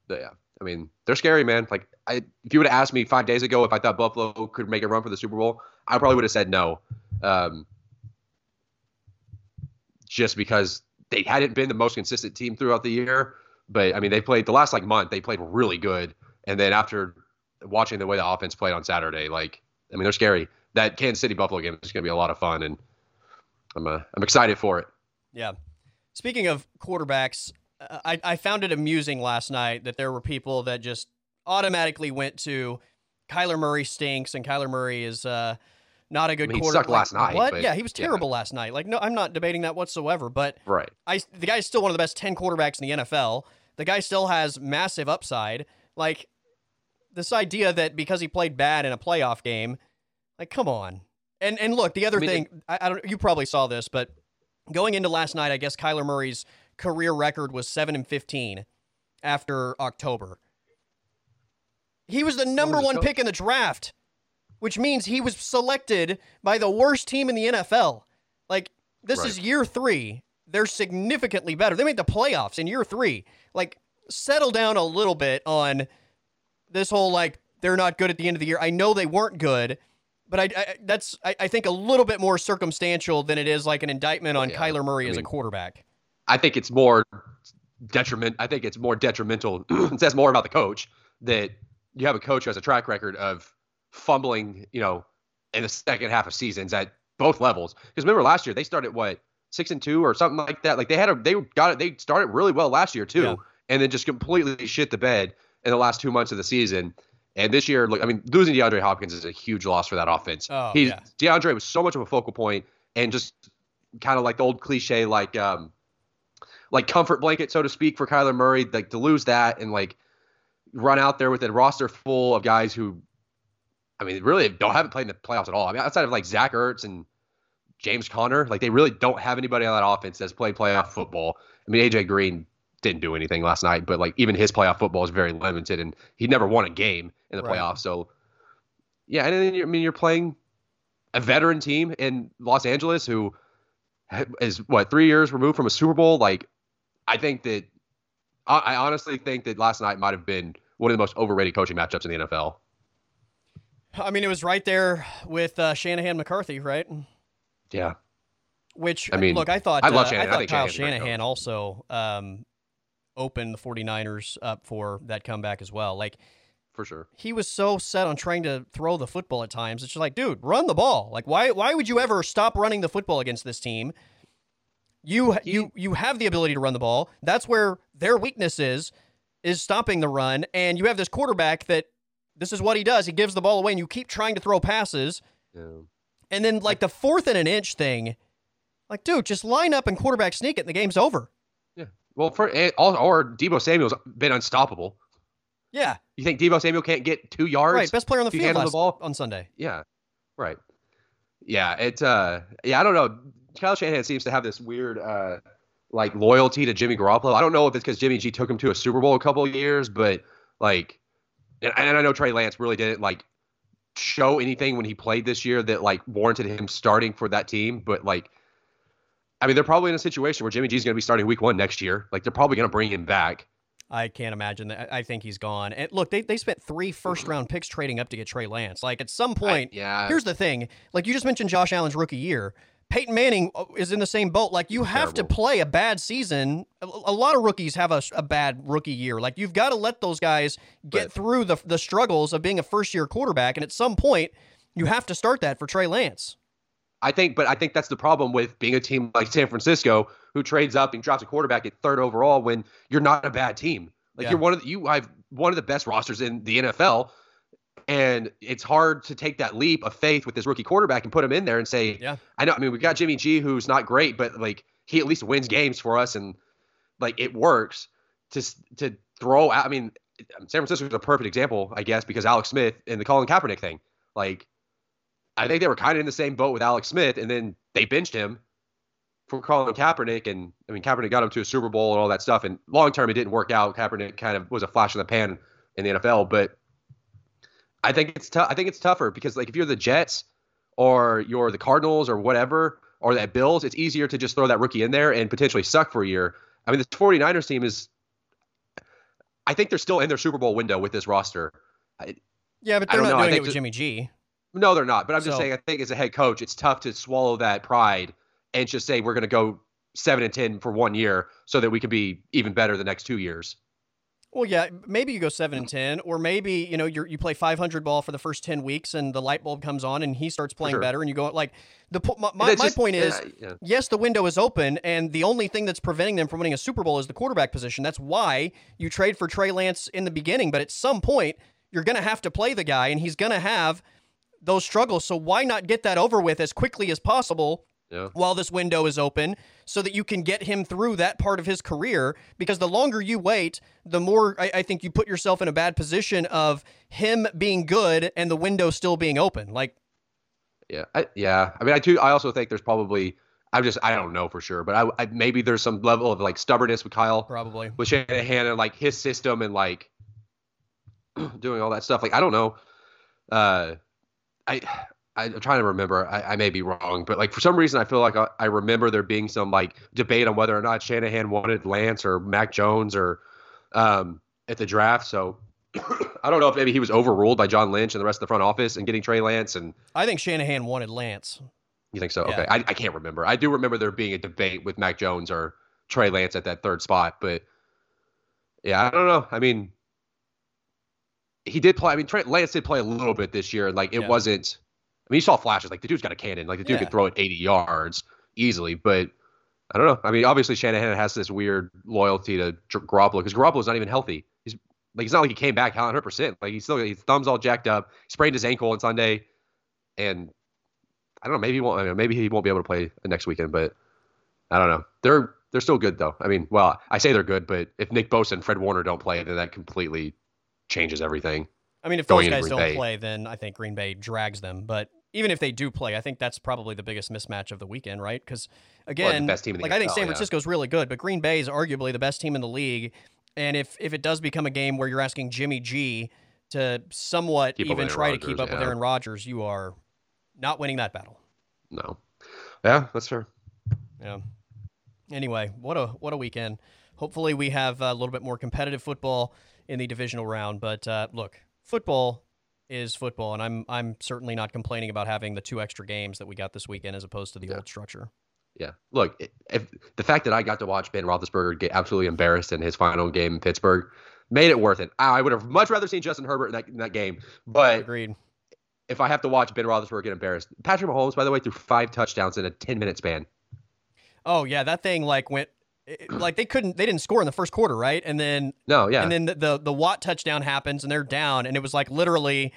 Yeah. I mean, they're scary, man. Like, I, if you would have asked me five days ago if I thought Buffalo could make a run for the Super Bowl, I probably would have said no. Um, just because they hadn't been the most consistent team throughout the year. But I mean, they played the last like month. They played really good, and then after watching the way the offense played on Saturday, like, I mean, they're scary. That Kansas City Buffalo game is going to be a lot of fun, and I'm uh, I'm excited for it.
Yeah. Speaking of quarterbacks, I, I found it amusing last night that there were people that just automatically went to Kyler Murray stinks and Kyler Murray is uh, not a good
I mean, he
quarter.
sucked last night,
What?
but-
yeah, he was
yeah.
terrible last night. Like, no, I'm not debating that whatsoever. But
Right.
I, the guy's still one of the best ten quarterbacks in the NFL. The guy still has massive upside. Like, this idea that because he played bad in a playoff game, like, come on. And and look, the other
I mean,
thing, I, I don't. You probably saw this, but going into last night, I guess Kyler Murray's career record was seven and fifteen after October. He was the number one pick in the draft, which means he was selected by the worst team in the NFL. Like this
Right.
is year three. They're significantly better. They made the playoffs in year three. Like settle down a little bit on this whole like they're not good at the end of the year. I know they weren't good, but I, I that's I, I think a little bit more circumstantial than it is like an indictment on
Yeah.
Kyler Murray
I
as a quarterback.
I think it's more detriment. I think it's more detrimental. it says more about the coach that you have a coach who has a track record of fumbling, you know, in the second half of seasons at both levels. Because remember last year they started what six and two or something like that. Like they had a they got it. They started really well last year too,
Yeah.
and then just completely shit the bed in the last two months of the season. And this year, look, I mean, losing DeAndre Hopkins is a huge loss for that offense.
Oh,
He's
yeah.
DeAndre was so much of a focal point, and just kind of like the old cliche, like um, like comfort blanket, so to speak, for Kyler Murray. Like to lose that and like run out there with a roster full of guys who, I mean, really don't haven't played in the playoffs at all. I mean, outside of like Zach Ertz and James Conner, like they really don't have anybody on that offense that's played playoff football. I mean, AJ Green didn't do anything last night, but like even his playoff football is very limited, and he never won a game in the
Right.
playoffs. So, yeah, and then you're, I mean, you're playing a veteran team in Los Angeles who is what three years removed from a Super Bowl. Like, I think that I, I honestly think that last night might have been one of the most overrated coaching matchups in the NFL.
I mean, it was right there with uh, Shanahan McCarthy, right?
Yeah,
Which
I mean,
look, I thought
I love
uh,
Shanahan. I
I thought Kyle
great
Shanahan also um, opened the 49ers up for that comeback as well. Like
for sure.
he was so set on trying to throw the football at times. It's just like, dude, run the ball. Like why why would you ever stop running the football against this team? You you you have the ability to run the ball. That's where their weakness is is stopping the run and you have this quarterback that this is what he does. He gives the ball away and you keep trying to throw passes.
Yeah.
And then like the fourth and an inch thing, like dude, just line up and quarterback sneak it and the game's over.
Well, for all or Deebo Samuel's been unstoppable.
Yeah,
You think Debo Samuel can't get two yards?
right. Best player on the field
handle the ball?
on Sunday.
Yeah. Right. Yeah. It. Uh. Yeah. I don't know. Kyle Shanahan seems to have this weird, uh, like loyalty to Jimmy Garoppolo. I don't know if it's because Jimmy G took him to a Super Bowl a couple of years, but like, and, and I know Trey Lance really didn't like show anything when he played this year that like warranted him starting for that team. But like, I mean, they're probably in a situation where Jimmy G's going to be starting Week One next year. Like, they're probably going to bring him back.
I can't imagine that. I think he's gone. And look, they, they spent three first round picks trading up to get Trey Lance. Like at some point,
I- yeah.
here's the thing. Like you just mentioned Josh Allen's rookie year. Peyton Manning uh, is in the same boat. Like you have to play a bad season. A, a lot of rookies have a, a bad rookie year. Like you've got to let those guys get
But-
through the the struggles of being a first year quarterback. And at some point, you have to start that for Trey Lance.
I think, but I think that's the problem with being a team like San Francisco who trades up and drops a quarterback at third overall when you're not a bad team. Like
Yeah.
you're one of the, you have one of the best rosters in the NFL, and it's hard to take that leap of faith with this rookie quarterback and put him in there and say,
Yeah.
I know. I mean, we got Jimmy G, who's not great, but like he at least wins games for us, and like it works to to throw out. I mean, San Francisco is a perfect example, I guess, because Alex Smith and the Colin Kaepernick thing. Like, I think they were kind of in the same boat with Alex Smith, and then they benched him for Colin Kaepernick, and I mean Kaepernick got him to a Super Bowl and all that stuff, and long term it didn't work out. Kaepernick kind of was a flash in the pan in the NFL, but I think it's tough. I think it's tougher because like if you're the Jets or you're the Cardinals or whatever or that Bills, it's easier to just throw that rookie in there and potentially suck for a year. I mean, this 49ers team is. I think they're still in their Super Bowl window with this roster.
Yeah, but they're not
know. I
doing it with
ju-
Jimmy G.
No, they're not. But I'm just
So-
saying, I think as a head coach, it's tough to swallow that pride and just say we're going to go seven and ten for one year so that we can be even better the next two years.
Well, yeah, maybe you go seven and ten, or maybe you know you you play five hundred ball for the first ten weeks, and the light bulb comes on, and he starts playing
sure.
better, and you go like the my, my,
it's
my
just-
point is.
uh, yeah.
Yes, the window is open, and the only thing that's preventing them from winning a Super Bowl is the quarterback position. That's why you trade for Trey Lance in the beginning. But at some point, you're going to have to play the guy, and he's going to have those struggles. So why not get that over with as quickly as possible
Yeah.
while this window is open so that you can get him through that part of his career? Because the longer you wait, the more I, I think you put yourself in a bad position of him being good and the window still being open. Like,
Yeah, I, yeah. I mean, I do. I also think there's probably. I'm just. I don't know for sure, but I, I maybe there's some level of like stubbornness with Kyle,
probably.
with Shanahan, and like his system, and like doing all that stuff. Like I don't know. Uh, I. I'm trying to remember. I, I may be wrong, but like for some reason, I feel like I, I remember there being some like debate on whether or not Shanahan wanted Lance or Mac Jones or um, at the draft. So I don't know if maybe he was overruled by John Lynch and the rest of the front office and getting Trey Lance and
I think Shanahan wanted Lance.
You think so?
Yeah.
Okay. I, I can't remember. I do remember there being a debate with Mac Jones or Trey Lance at that third spot, but yeah, I don't know. I mean, he did play. I mean, Trey Lance did play a little bit this year, and like it
Yeah.
wasn't. I mean, you saw flashes. Like the dude's got a cannon. Like the dude
Yeah.
could throw it 80 yards easily, but I don't know. I mean, obviously Shanahan has this weird loyalty to Garoppolo because Garoppolo's not even healthy. He's like he's not like he came back 100. percent Like he's still his thumbs all jacked up. He Sprained his ankle on Sunday, and I don't know. Maybe he won't. I mean, maybe he won't be able to play next weekend, but I don't know. They're they're still good though. I mean, well, I say they're good, but if Nick Bosa and Fred Warner don't play, then that completely changes everything.
I mean, if those guys don't
Bay.
play, then I think Green Bay drags them. But even if they do play, I think that's probably the biggest mismatch of the weekend, right? Because again,
best team in the
like I think
NFL,
San
yeah.
Francisco's really good, but Green Bay is arguably the best team in the league. And if if it does become a game where you're asking Jimmy G to somewhat
Keep
even try
Aaron
to keep up with. Aaron Rodgers, you are not winning that battle.
No. Yeah, that's fair.
Yeah. Anyway, what a what a weekend. Hopefully, we have a little bit more competitive football in the divisional round. But uh, look, football is football, and I'm I'm certainly not complaining about having the two extra games that we got this weekend as opposed to the
Yeah.
old structure.
Yeah. Look, if the fact that I got to watch Ben Roethlisberger get absolutely embarrassed in his final game in Pittsburgh made it worth it. I would have much rather seen Justin Herbert in that, in that game, but
Agreed.
if I have to watch Ben Roethlisberger get embarrassed, Patrick Mahomes, by the way, threw five touchdowns in a 10 minute span.
Oh yeah, that thing like went it- like they couldn't they didn't score in the first quarter, right? And then
No, yeah.
and then the, the the Watt touchdown happens and they're down and it was like literally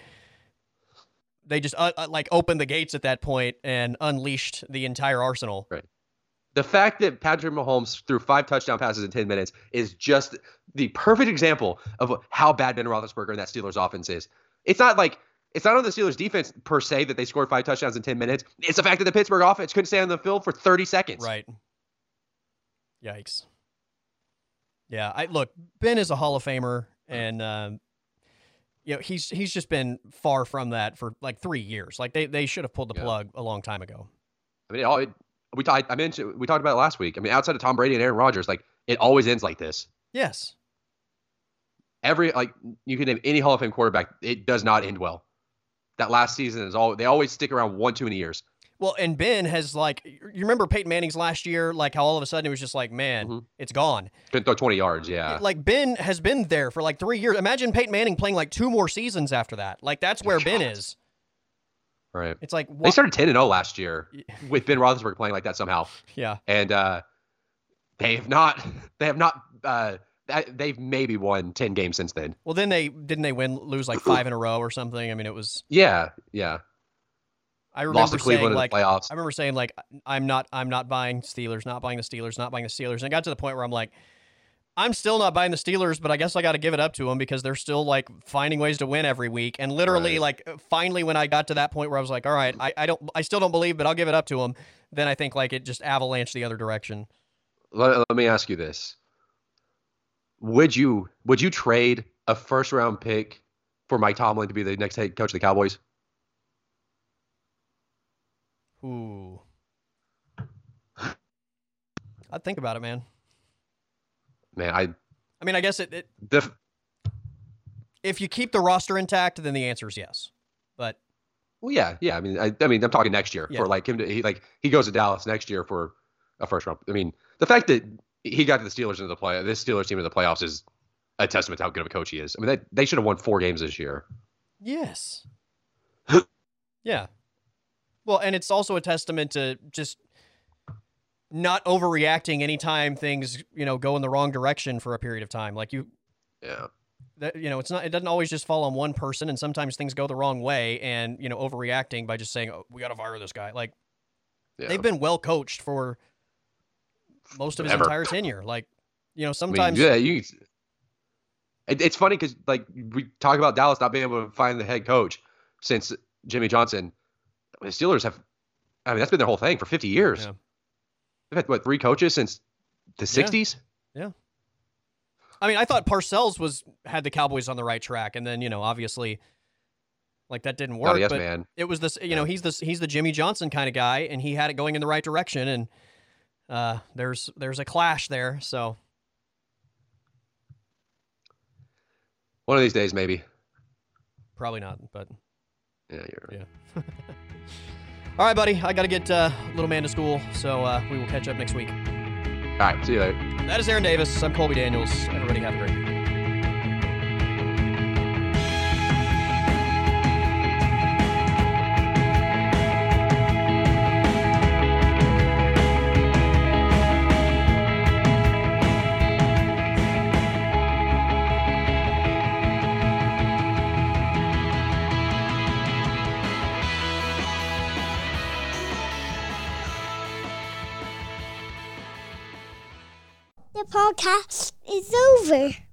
they just uh, uh, like opened the gates at that point and unleashed the entire arsenal. Right.
The fact that Patrick Mahomes threw five touchdown passes in 10 minutes is just the perfect example of how bad Ben Roethlisberger and that Steelers offense is. It's not like it's not on the Steelers defense per se that they scored five touchdowns in 10 minutes. It's the fact that the Pittsburgh offense couldn't stay on the field for 30 seconds.
Right. Yikes. Yeah, I look. Ben is a Hall of Famer, and um, you know he's he's just been far from that for like three years. Like they they should have pulled the
Yeah.
plug a long time ago.
I mean, it all, it, we talked. I mentioned we talked about it last week. I mean, outside of Tom Brady and Aaron Rodgers, like it always ends like this.
Yes.
Every like you can name any Hall of Fame quarterback, it does not end well. That last season is all they always stick around one too many years.
Well, and Ben has like you remember Peyton Manning's last year, like how all of a sudden it was just like, man,
Mhm.
it's gone.
Couldn't throw 20 yards. Yeah.
Like Ben has been there for like three years. Imagine Peyton Manning playing like two more seasons after that. Like that's where Ben is.
right.
It's like
They started 10 and 0 last year with Ben Roethlisberger playing like that somehow.
Yeah.
and uh, they have not they have not uh, they've maybe won 10 games since then
Well, then they didn't they win lose like five in a row or something. I mean, it was.
yeah yeah
I remember
lost to
saying
cleveland
like
in the playoffs
I remember saying like I'm not I'm not buying Steelers, not buying the Steelers, not buying the Steelers. And it got to the point where I'm like I'm still not buying the Steelers, but I guess I got to give it up to them because they're still like finding ways to win every week. And literally
Right.
like finally when I got to that point where I was like, all right, I, I don't I still don't believe, but I'll give it up to them. Then I think like it just avalanched the other direction.
let, let me ask you this would you would you trade a first round pick for mike tomlin to be the next head coach of the cowboys
Ooh. I'd think about it, man.
man i
I mean, I guess it, it
the
if you keep the roster intact, then the answer is yes. But
well yeah yeah i mean i, I mean i'm talking next year
Yeah.
for like him to he like he goes to dallas next year for a first round i mean the fact that he got to the steelers into the play this steelers team in the playoffs is a testament to how good of a coach he is i mean they, they should have won four games this year
Yes. yeah. Well, and it's also a testament to just not overreacting anytime things, you know, go in the wrong direction for a period of time. Like you
yeah
that you know it's not it doesn't always just fall on one person and sometimes things go the wrong way and you know overreacting by just saying oh, we got to fire this guy like
Yeah.
they've been well coached for most of his
Ever.
entire tenure like you know
I mean,
sometimes
yeah, you. It, it's funny because like we talk about Dallas not being able to find the head coach since Jimmy Johnson. The Steelers have, I mean, that's been their whole thing for 50 years.
Yeah.
They've had what three coaches since the 60s?
Yeah.
60s.
I mean I thought Parcells was had the Cowboys on the right track and then you know obviously like that didn't work
Oh yes,
but
man.
it was this you know he's this he's the Jimmy Johnson kind of guy and he had it going in the right direction and uh there's there's a clash there so
One of these days, maybe.
probably not but
Yeah, you're right.
Yeah. All right, buddy. I got to get uh, little man to school, so uh, we will catch up next week.
All right, see you later.
That is Aaron Davis. I'm Colby Daniels. Everybody have a great week.
Podcast is over.